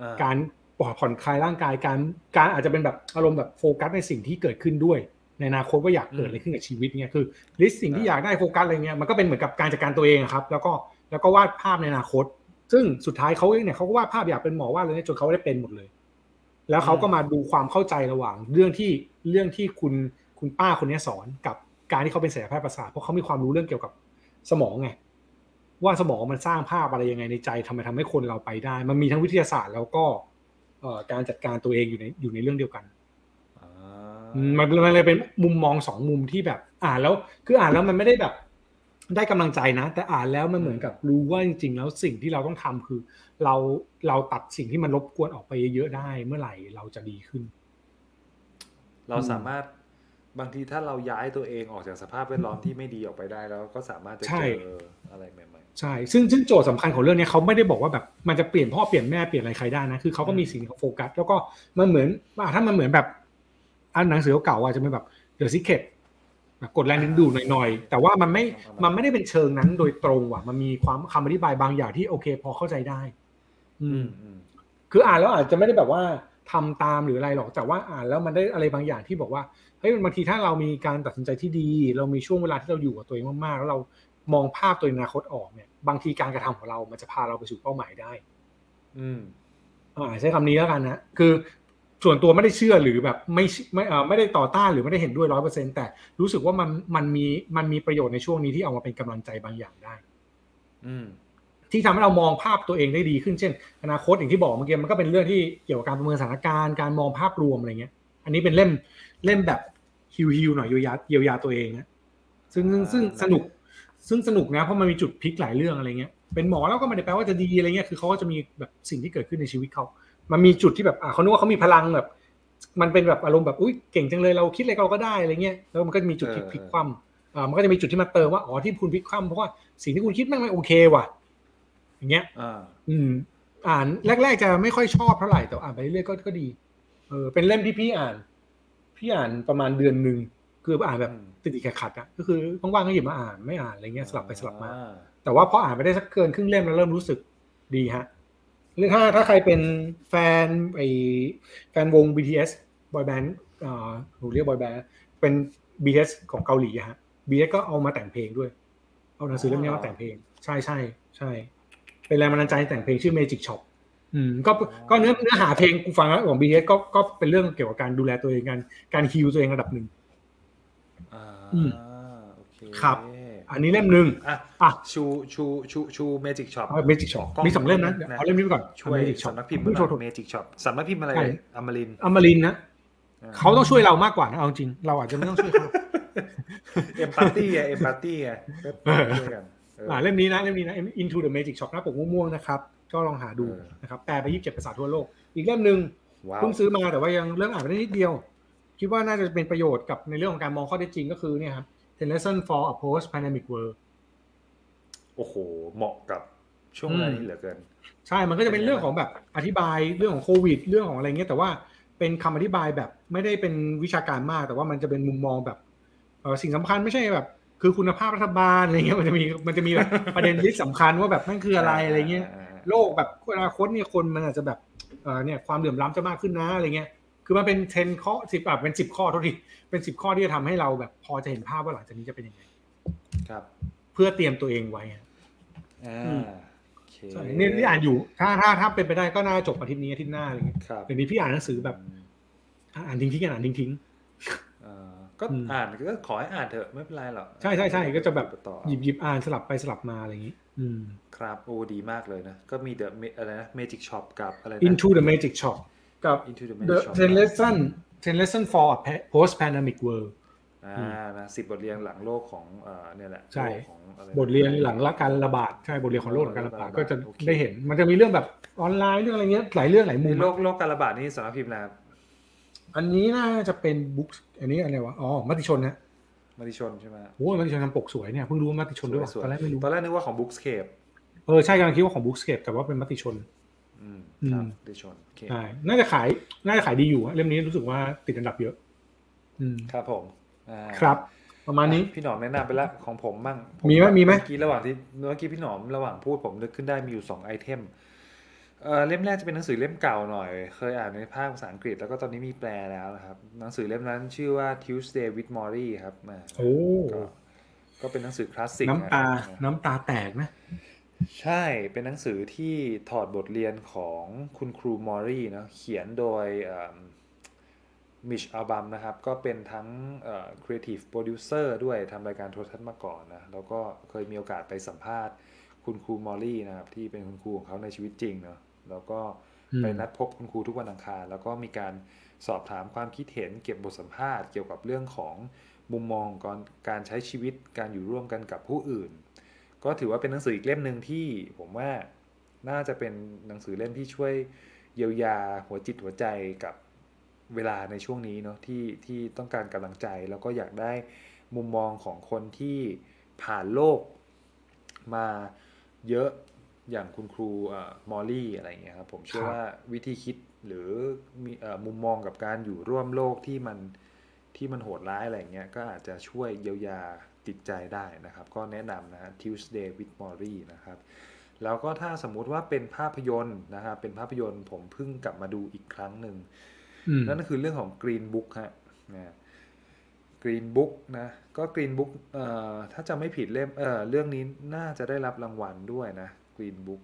อ่าการปล่อย ผ่อนคลายร่างกายการการอาจจะเป็นแบบอารมณ์แบบโฟกัสในสิ่งที่เกิดขึ้นด้วย ในอนาคตว่าอยากเกิดอะไรขึ้นกับชีวิตเนี่ยคือลิสต์สิ่งที่อยากได้โฟกัสอะไรเงี้ยมันก็เป็นเหมือนกับการจัดการตัวเองครับ แล้วก็แล้วก็วาดภาพในอนาคต ซึ่งสุดท้ายเขาเนี่ยเขาก็วาดภาพอยากเป็นหมอวาดเลยจนเขาได้เป็นหมดเลย แล้วเขาก็มาดูความเข้าใจระหว่างเรื่องที่เรื่องที่คุณคุณป้าคนนี้สอนกับการที่เขาเป็นศัลยแพทย์ประสาทเพราะเขามีความรู้เรื่องเกี่ยวกับสมองไงว่าสมองมันสร้างภาพอะไรยังไงในใจทำไมทำให้คนเราไปได้ มันมีทั้งวิทยาศาสตร์แล้วก็ การจัดการตัวเองอยู่ในอยู่ในเรื่องเดียวกันอ่าอืมมันมันเลยเป็นมุมมองสองมุมที่แบบ อ่านแล้ว คืออ่านแล้วมันไม่ได้แบบ ได้กำลังใจนะ แต่อ่านแล้วมันเหมือนกับรู้ว่าจริงๆแล้วสิ่งที่เราต้องทำคือ เราเราตัดสิ่งที่มันรบกวนออกไปเยอะๆได้เมื่อไหร่เราจะดีขึ้น เราสามารถบางทีถ้าเราย้ายตัวเองออกจากสภาพแวดล้อมที่ไม่ดีออกไปได้แล้วก็สามารถจะใช่เจออะไรใหม่ ใช่ซึ่งซึ่งโจทย์สำคัญของเรื่องนี้เขาไม่ได้บอกว่าแบบมันจะเปลี่ยนพ่อเปลี่ยนแม่เปลี่ยนอะไรใครได้นะคือเขาก็มีสิ่งที่เขาโฟกัสแล้วก็มันเหมือนว่าถ้ามันเหมือนแบบอันหนังสือเก่าๆอาจจะเป็นแบบ The Secret แบบกดแรงดึงดูดหน่อยๆ แต่ว่ามันไม่มันไม่ได้เป็นเชิงนั้นโดยตรงว่ะมันมีความคำอธิบายบางอย่างที่โอเค พอเข้าใจได้ๆอือืมมอืมคืออ่านแล้วอาจจะไม่ได้แบบว่าทำตามหรืออะไรหรอกแต่ว่าอ่านแล้วมันได้อะไรบางอย่างที่บอกว่าเฮ้ยบางทีถ้าเรามีการตัดสินใจที่ดี เรามีช่วงเวลาที่เราอยู่กับตัวเองมากๆแล้วเรา มองภาพตัวเองในอนาคตออกเนี่ย บางทีการกระทำของเรามันจะพาเราไปสู่เป้าหมายได้ อืมอ่าใช้คำนี้แล้วกันนะคือส่วนตัวไม่ได้เชื่อหรือแบบไม่ไม่เอ่อไม่ได้ต่อต้านหรือไม่ได้เห็นด้วยร้อยเปอร์เซ็นแต่รู้สึกว่ามันมันมีมันมีประโยชน์ในช่วงนี้ที่เอามาเป็นกำลังใจบางอย่างได้ อืมที่ทำให้เรามองภาพตัวเองได้ดีขึ้นเช่น อนาคตอย่างที่บอกเมื่อกี้มันก็เป็นเรื่องที่เกี่ยวกับการประเมินสถานการณ์การมองภาพรวมอะไรเงี้ย อันนี้เป็นเล่มเล่มแบบฮิวฮิวหน่อยเยียวยาเยียวยาตัวเองนะซึ่งซึ่งซึ่งสนุก ซึ่งสนุกนะเพราะมันมีจุดพลิกหลายเรื่องอะไรเงี้ยเป็นหมอแล้วก็ไม่ได้แปลว่าจะดีอะไรเงี้ยคือเขาก็จะมีแบบสิ่งที่เกิดขึ้นในชีวิตเขา มันมีจุดที่แบบอะเขานึกว่าเขามีพลังแบบ มันเป็นแบบอารมณ์แบบอุ้ยเก่งจังเลยเราคิดอะไรเราก็ได้อะไรเงี้ยแล้วมันก็จะมีจุดที่พลิกคว่ำอ่ามันก็จะมีจุดที่มาเติมว่าอ๋อที่คุณพลิกคว่ำเพราะว่าสิ่งที่คุณคิดแม่งไม่โอเคว่ะ อย่างเงี้ยอ่าอืม อ่านแรก ๆ จะไม่ค่อยชอบเท่าไหร่แต่อ่านไปเรื่อยๆก็ก็ดี เออเป็นเล่มที่พี่อ่าน พี่อ่านประมาณเดือนหนึ่ง คืออ่านแบบอืมติดติดขัดๆอะก็คือว่างๆก็หยิบมาอ่านไม่อ่านอะไรเงี้ยสลับไปสลับมาอ่แต่ว่าพออ่านไปได้สักเกินครึ่งเล่มแล้วเริ่มรู้สึกดีฮะเรื่องถ้าถ้าใครเป็นแฟนไอแฟนวง BTS บอยแบนด์อ่าหนูเรียกบอยแบนด์เป็น BTS ของเกาหลีอะฮะ BTS ก็เอามาแต่งเพลงด้วย เอาหนังสือเล่มนี้มาแต่งเพลง ใช่ใช่ใช่ เป็นแรงบันดาลใจให้แต่งเพลงชื่อ Magic Shop อืมก็ก็เนื้อเนื้อหาเพลงกูฟังแล้วของ BTS ก็ก็เป็นเรื่องเกี่ยวกับการดูแลตัวเองการการฮิวตัวเองระดับหนึ่ง อ่าอืมโอเคครับ อันนี้เล่มหนึ่งอะอะชูชูชูชู Magic Shop เอา Magic Shop มีสองเล่มนะเดี๋ยวเอาเล่มนี้ไปก่อนช่วยเอา Magic Shop สำนักพิมพ์ไม่โทษโทษ Magic Shop สำนักพิมพ์อะไรใช่อมรินทร์อมรินทร์นะอ่เขาต้องช่วยเรามากกว่านะเอาจริง เราอาจจะไม่ต้องช่วยเขา empathy ไง empathy ไงก็ช่วยกันเออออ่าเล่มนี้นะเล่มนี้นะ Into the Magic Shop หน้าปกม่วงๆนะครับ ก็ลองหาดูเออนะครับแปลไปยี่สิบเจ็ดภาษาทั่วโลก อีกเล่มหนึ่งว้าวเพิ่งซื้อมาแต่ว่ายังเริ่มอ่านไปได้นิดเดียว คิดว่าน่าจะเป็นประโยชน์กับในเรื่องของการมองข้อเท็จจริงก็คือเนี่ยครับ ten lesson for a post pandemic world โอ้โห เหมาะกับช่วงเวลานี้เหลือเกิน ใช่มันก็จะเป็นเรื่องของแบบอธิบายเรื่องของโควิด เรื่องของอะไรเงี้ยแต่ว่าเป็นคำอธิบายแบบไม่ได้เป็นวิชาการมาก แต่ว่ามันจะเป็นมุมมองแบบเออสิ่งสำคัญไม่ใช่แบบ คือคุณภาพรัฐบาลอะไรเงี้ยมันจะมีมันจะมีแบบประเด็นที่สำคัญว่าแบบนั่นคืออะไรอะไรเงี้ยโลกแบบอนาคตเนี่ยคนมันอาจจะแบบเออเนี่ยความเหลื่อมล้ำจะมากขึ้นนะอะไรเงี้ย คือมันเป็นเทนข้อสิบแบบเป็นสิบข้อเท่าที่เป็นสิบข้อที่จะทำให้เราแบบพอจะเห็นภาพว่าหลังจากนี้จะเป็นยังไง ครับ เพื่อเตรียมตัวเองไว้อะอ่าอืมโอเคใช่เนี่ยที่อ่านอยู่ถ้าถ้าถ้าเป็นไปได้ก็น่าจบอาทิตย์นี้อาทิตย์หน้าอะไรเงี้ยครับเดี๋ยวนี้พี่อ่านหนังสือแบบ อ่านทิ้งทิ้งๆอ่านทิ้งทิ้งเอ่อก็อืมอ่านก็ขอให้อ่านเถอะไม่เป็นไรหรอกใช่ใช่ใช่ก็จะแบบต่อหยิบหยิบอ่านสลับไปสลับมาอะไรอย่างนี้อืมครับโอ้ดีมากเลยนะ ก็มีเดอะอะไรนะ Magic Shop กับอะไรนะ Into the Magic Shop กับ Into the The Magic Shop Ten Lesson Ten Lesson for a Post Pandemic World อ่านะสิบบทเรียนหลังโลกของเอ่อเนี่ยแหละใช่โลกของอะไรนะบทเรียนหลังละการระบาดใช่บทเรียนของโลกหลังการระบาดโลกก็จะโอเคได้เห็น มันจะมีเรื่องแบบออนไลน์เรื่องอะไรเงี้ยหลายเรื่องหลายมุในมโลกโลกการระบาดนี่สำนักพิมพ์นะครับอันนี้น่าจะเป็นบุ๊กอันนี้อะไรวะอ๋อมติชนนะมติชนใช่ไหมโอ้ยมติชนทำปกสวยเนี่ยเพิ่งรู้ว่ามติชนด้วยว่ะสวยตอนแรกไม่รู้ตอนแรกนึกว่าของ Bookscape เออใช่กำลังคิดว่าของ Bookscape แต่ว่าเป็นมติชน อืมอืมครับมติชนโอเคใช่น่าจะขาย น่าจะขายดีอยู่อะเล่มนี้รู้สึกว่าติดอันดับเยอะ อืมครับผมอ่าครับ ประมาณนี้พี่หนอมแนะนำไปแล้วของผมมั่งผมีไหมมีไหมเมื่อกี้ระหว่างที่เมื่อกี้พี่หนอมระหว่างพูดผมนึกขึ้นได้มีอยู่สองไอเทมเอ่อเล่มแรกจะเป็นหนังสือเล่มเก่าหน่อย เคยอ่านในภาคภาษาอังกฤษแล้วก็ตอนนี้มีแปลแล้วนะครับ หนังสือเล่มนั้นชื่อว่า Tuesday with Morrie ครับอ่าโอ้ก็ก็เป็นหนังสือคลาสสิกน้ำตานะน้ำตาแตกนะ ใช่เป็นหนังสือที่ถอดบทเรียนของคุณครูมอรี่เนาะเขียนโดย Mitch Albom นะครับ ก็เป็นทั้ง creative producer ด้วยทำรายการโทรทัศน์มาก่อนนะ แล้วก็เคยมีโอกาสไปสัมภาษณ์คุณครูมอรี่นะครับ ที่เป็นคุณครูของเขาในชีวิตจริงเนาะแล้วก็อืมไปนัดพบคุณครูทุกวันอังคาร แล้วก็มีการสอบถามความคิดเห็นเก็บบทสัมภาษณ์เกี่ยวกับเรื่องของมุมมองการการใช้ชีวิตการอยู่ร่วมกันกับผู้อื่น ก็ถือว่าเป็นหนังสืออีกเล่มหนึ่งที่ผมว่าน่าจะเป็นหนังสือเล่มที่ช่วยเยียวยาหัวจิตหัวใจกับเวลาในช่วงนี้เนาะที่ที่ต้องการกำลังใจ แล้วก็อยากได้มุมมองของคนที่ผ่านโลกมาเยอะอย่างคุณครูอมอลลี่อะไรเงี้ยครับผมเชื่อว่าวิธีคิดหรือมีอมุมมองกับการอยู่ร่วมโลกที่มันที่มันโหดร้ายอะไรเงี้ยก็อาจจะช่วยเยียวยา จิตใจได้นะครับ ก็แนะนำนะฮะ Tuesday with Maury นะครับแล้วก็ถ้าสมมุติว่าเป็นภาพยนตร์นะครับเป็นภาพยนตร์ผมเพิ่งกลับมาดูอีกครั้งหนึ่งอืมนั่นก็คือเรื่องของ Green Book ฮะนะ Green Book นะก็ Green Book เอ่อถ้าจะไม่ผิดเล่มเอ่อเรื่องนี้น่าจะได้รับรางวัลด้วยนะ Green Book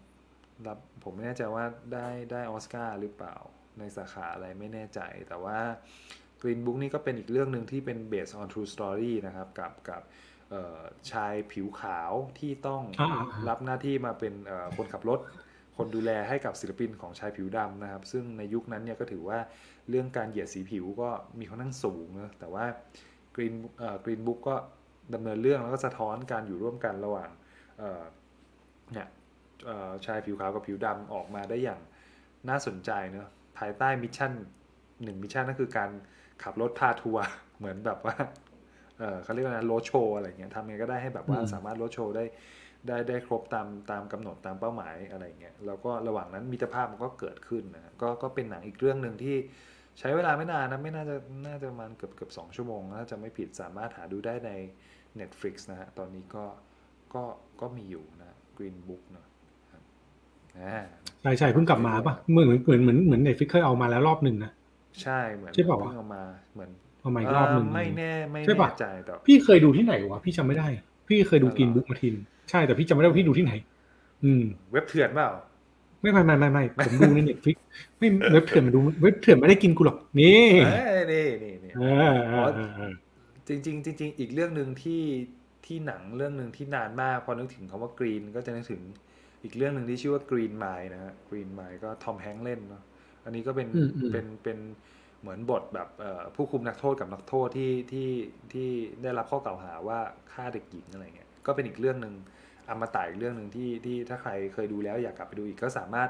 รับผมไม่แน่ใจว่าได้ได้ออสการ์หรือเปล่าในสาขาอะไรไม่แน่ใจ แต่ว่า Green Book นี่ก็เป็นอีกเรื่องหนึ่งที่เป็น based on true story นะครับ กับกับเอ่อ ชายผิวขาวที่ต้องอ่าอ่ารับหน้าที่มาเป็นเอ่อคนขับรถ คนดูแลให้กับศิลปินของชายผิวดำนะครับ ซึ่งในยุคนั้นเนี่ยก็ถือว่าเรื่องการเหยียดสีผิวก็มีค่อนข้างสูงนะแต่ว่า Green เอ่อ Green Book ก็ดำเนินเรื่องแล้วก็สะท้อนการอยู่ร่วมกันระหว่างเอ่อเนี่ยเอ่อชายผิวขาวกับผิวดำออกมาได้อย่างน่าสนใจเนอะภายใต้ mission หนึ่ง mission ก็คือการขับรถพาทัวร์เหมือนแบบว่า เออเขาเรียกว่านะรถโชว์อะไรเงี้ยทำยังไงก็ได้ให้แบบว่าอืมสามารถรถโชว์ได้ได้ได้ครบตามตามกำหนดตามเป้าหมายอะไรเงี้ยแล้วก็ระหว่างนั้นมิตรภาพมันก็เกิดขึ้นนะก็ก็เป็นหนังอีกเรื่องหนึ่งที่ใช้เวลาไม่นานนะไม่น่าจะน่าจะประมาณเกือบเกือบสองชั่วโมงน่าจะไม่ผิดสามารถหาดูได้ใน Netflix นะฮะตอนนี้ก็ก็ก็มีอยู่นะ Green Book เนอะครับอ่าใช่ใช่เพิ่งกลับมาปะเหมือนเหมือนเหมือนเหมือนเน็ตฟิกเคยเอามาแล้วรอบหนึ่งนะใช่เหมือนใช่เปล่าวะเพิ่งเอามาเหมือน เอามาอีกรอบหนึ่งเไม่แน่ไม่ใช่ปะแน่ใจแต่พี่เคยดูที่ไหนวะพี่จำไม่ได้ พี่เคยดูอ๋อเหรอกินบุ๊กมาทิน ใช่แต่พี่จำไม่ได้ว่าพี่ดูที่ไหน อืม เว็บเถื่อนเปล่าไม่ไม่ไม่ไม่ไม่ผมดูในเน็ตฟิกไม่เว็บเถื่อนมาดูเว็บเถื่อนไม่ได้กินกูหรอกนี่เอ้ยนี่นี่นี่เออเออเออเออจริงจริงๆจริงๆอีกเรื่องหนึ่งที่ที่หนังเรื่องหนึ่งที่นานมากพอนึกถึงคำว่ากรีนก็จะนึกถึงอีกเรื่องหนึ่งที่ชื่อว่ากรีนไมล์นะฮะกรีนไมล์ก็ทอมแฮงค์เล่นเนาะอันนี้ก็เป็นอืมอืมเป็นเป็นเหมือนบทแบบเอ่อผู้คุมนักโทษกับนักโทษที่ที่ที่ได้รับข้อกล่าวหาว่าฆ่าเด็กหญิงอะไรเงี้ยก็เป็นอีกเรื่องหนึ่งอมตะอีกเรื่องหนึ่งที่ที่ถ้าใครเคยดูแล้วอยากกลับไปดูอีกก็สามารถ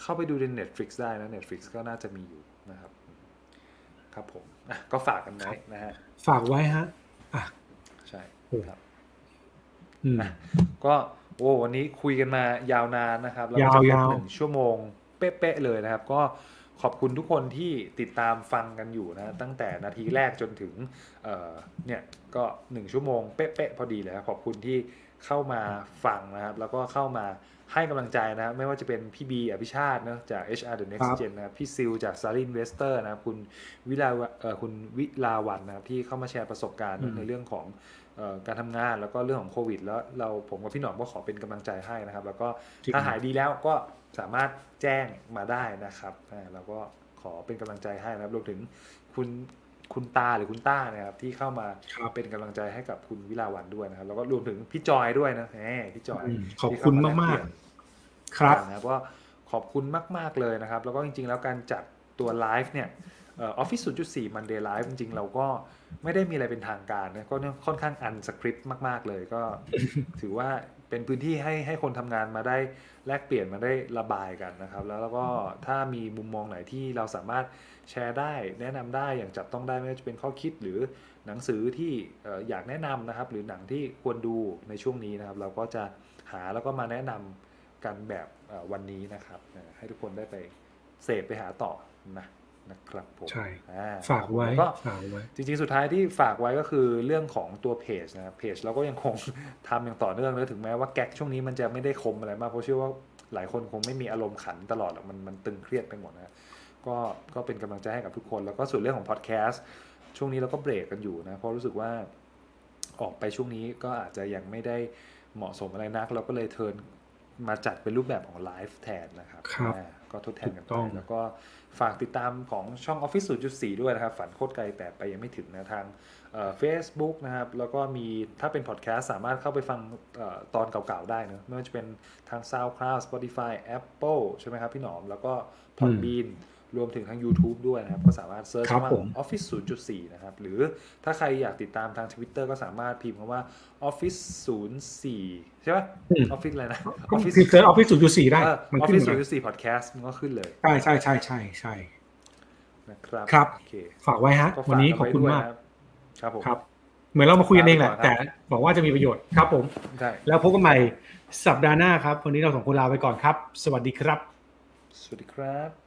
เข้าไปดูใน Netflix ได้นะ Netflix ก็น่าจะมีอยู่นะครับ ครับผมอะก็ฝากกันไว้นะฮะฝากไว้ฮะอะใช่โอ้ครับอืมก็โอ้วันนี้คุยกันมายาวนานนะครับ แล้วก็จะครบยาวๆหนึ่งชั่วโมงเป๊ะๆเลยนะครับ ก็ ขอบคุณทุกคนที่ติดตามฟังกันอยู่นะ ตั้งแต่นาทีแรกจนถึงเอ่อเนี่ยก็หนึ่งชั่วโมงเป๊ะๆพอดีเลยครับขอบคุณที่เข้ามาฟังนะครับ แล้วก็เข้ามาให้กำลังใจนะครับไม่ว่าจะเป็นพี่บีอภิชาติเนอะจาก HR The ค Next รับ Gen นะครับพี่ซิลจาก s a r i Investor นะครับคุณวิลาเอ่อคุณวิลาวันนะครับที่เข้ามาแชร์ประสบการณ์อืมในเรื่องของเอ่อการทำงานแล้วก็เรื่องของโควิด แล้วเราผมกับพี่หนอมก็ขอเป็นกำลังใจให้นะครับ แล้วก็จริงถ้าหายดีแล้วก็ สามารถแจ้งมาได้นะครับอ่าเราก็ขอเป็นกำลังใจให้นะครับรวมถึงคุณคุณตาหรือคุณต้านะครับที่เข้ามาครับเป็นกำลังใจให้กับคุณวิลาวันด้วยนะครับ แล้วก็รวมถึงพี่จอยด้วยนะแหมพี่จอยอืมขอบที่คุณเข้แลมากเปลี่ยนๆครับนะครับก็ขอบคุณมาก ๆ เลยนะครับ แล้วก็จริง ๆ แล้วการจัดตัวไลฟ์เนี่ยเออฟฟิศ0.4 Monday Live จริง ๆ เราก็ไม่ได้มีอะไรเป็นทางการนะก็ค่อนข้างอันสคริปต์มาก ๆ เลยก็ถือว่า เป็นพื้นที่ให้ให้คนทำงานมาได้แลกเปลี่ยนมาได้ระบายกันนะครับ แล้วแล้วก็ถ้ามีมุมมองไหนที่เราสามารถแชร์ได้ แนะนำได้อย่างจับต้องได้ไม่ว่าจะเป็นข้อคิดหรือหนังสือที่อยากแนะนำนะครับ หรือหนังที่ควรดูในช่วงนี้นะครับ เราก็จะหาแล้วก็มาแนะนำกันแบบวันนี้นะครับ ให้ทุกคนได้ไปเสพไปหาต่อนะ นะครับผมใช่อ่ฝากไว้แล้วก็ฝากไว้ จริงๆ สุดท้ายที่ฝากไว้ก็คือเรื่องของตัวเพจนะครับเพจเราก็ยังคงทำอย่างต่อเนื่องเลยถึงแม้ว่าแก๊กช่วงนี้มันจะไม่ได้คมอะไรมากเพราะเชื่อว่าหลายคนคงไม่มีอารมณ์ขันตลอดหรอกมันมันตึงเครียดไปหมดนะก็ก็เป็นกำลังใจให้กับทุกคน แล้วก็ส่วนเรื่องของพอดแคสต์ช่วงนี้เราก็เบรกกันอยู่นะเพราะรู้สึกว่าออกไปช่วงนี้ก็อาจจะยังไม่ได้เหมาะสมอะไรนัก เราก็เลย turn มาจัดเป็นรูปแบบของไลฟ์แทนนะครับครับอ่าก็ทดแทนกันถูกต้องแล้วก็ ฝากติดตามของช่อง Office 0.4 ด้วยนะครับ ฝันโคตรไกลแต่ไปยังไม่ถึงนะทางเฟซบุ๊กนะครับ แล้วก็มีถ้าเป็นพอดแคสต์สามารถเข้าไปฟังออตอนเก่าๆได้เนอะไม่ว่าจะเป็นทาง SoundCloud Spotify Apple ใช่ไหมครับพี่หนอม แล้วก็ Podbean รวมถึงทาง YouTube ด้วยนะครับ ก็สามารถ search ครับว่าผม Office 0.4 นะครับ หรือถ้าใครอยากติดตามทาง Twitter ก็สามารถพิมพ์คำว่า Office 04 ใช่ปะอืม Office อะไรนะก็พิมพ์เซิร์ชออฟฟิศศูนย์จุดสี่ได้เออมันขึ้น Office มา0.4 Podcast มันก็ขึ้นเลย ใช่ใช่ใช่ใช่ใช่นะครับครับโอเคฝากไว้ฮะก็วันฝากนี้กันขอบไว้คุณด้วยมากนะครับครับผมครับ เหมือนเรามาคุยกันเองแหละลาไปก่แต่อนครับหวังว่าจะมีประโยชน์ครับผมใช่แล้วพบกันใหม่สัปดาห์หน้าครับ วันนี้เราสองคนลาไปก่อนครับ สวัสดีครับ สวัสดีครับ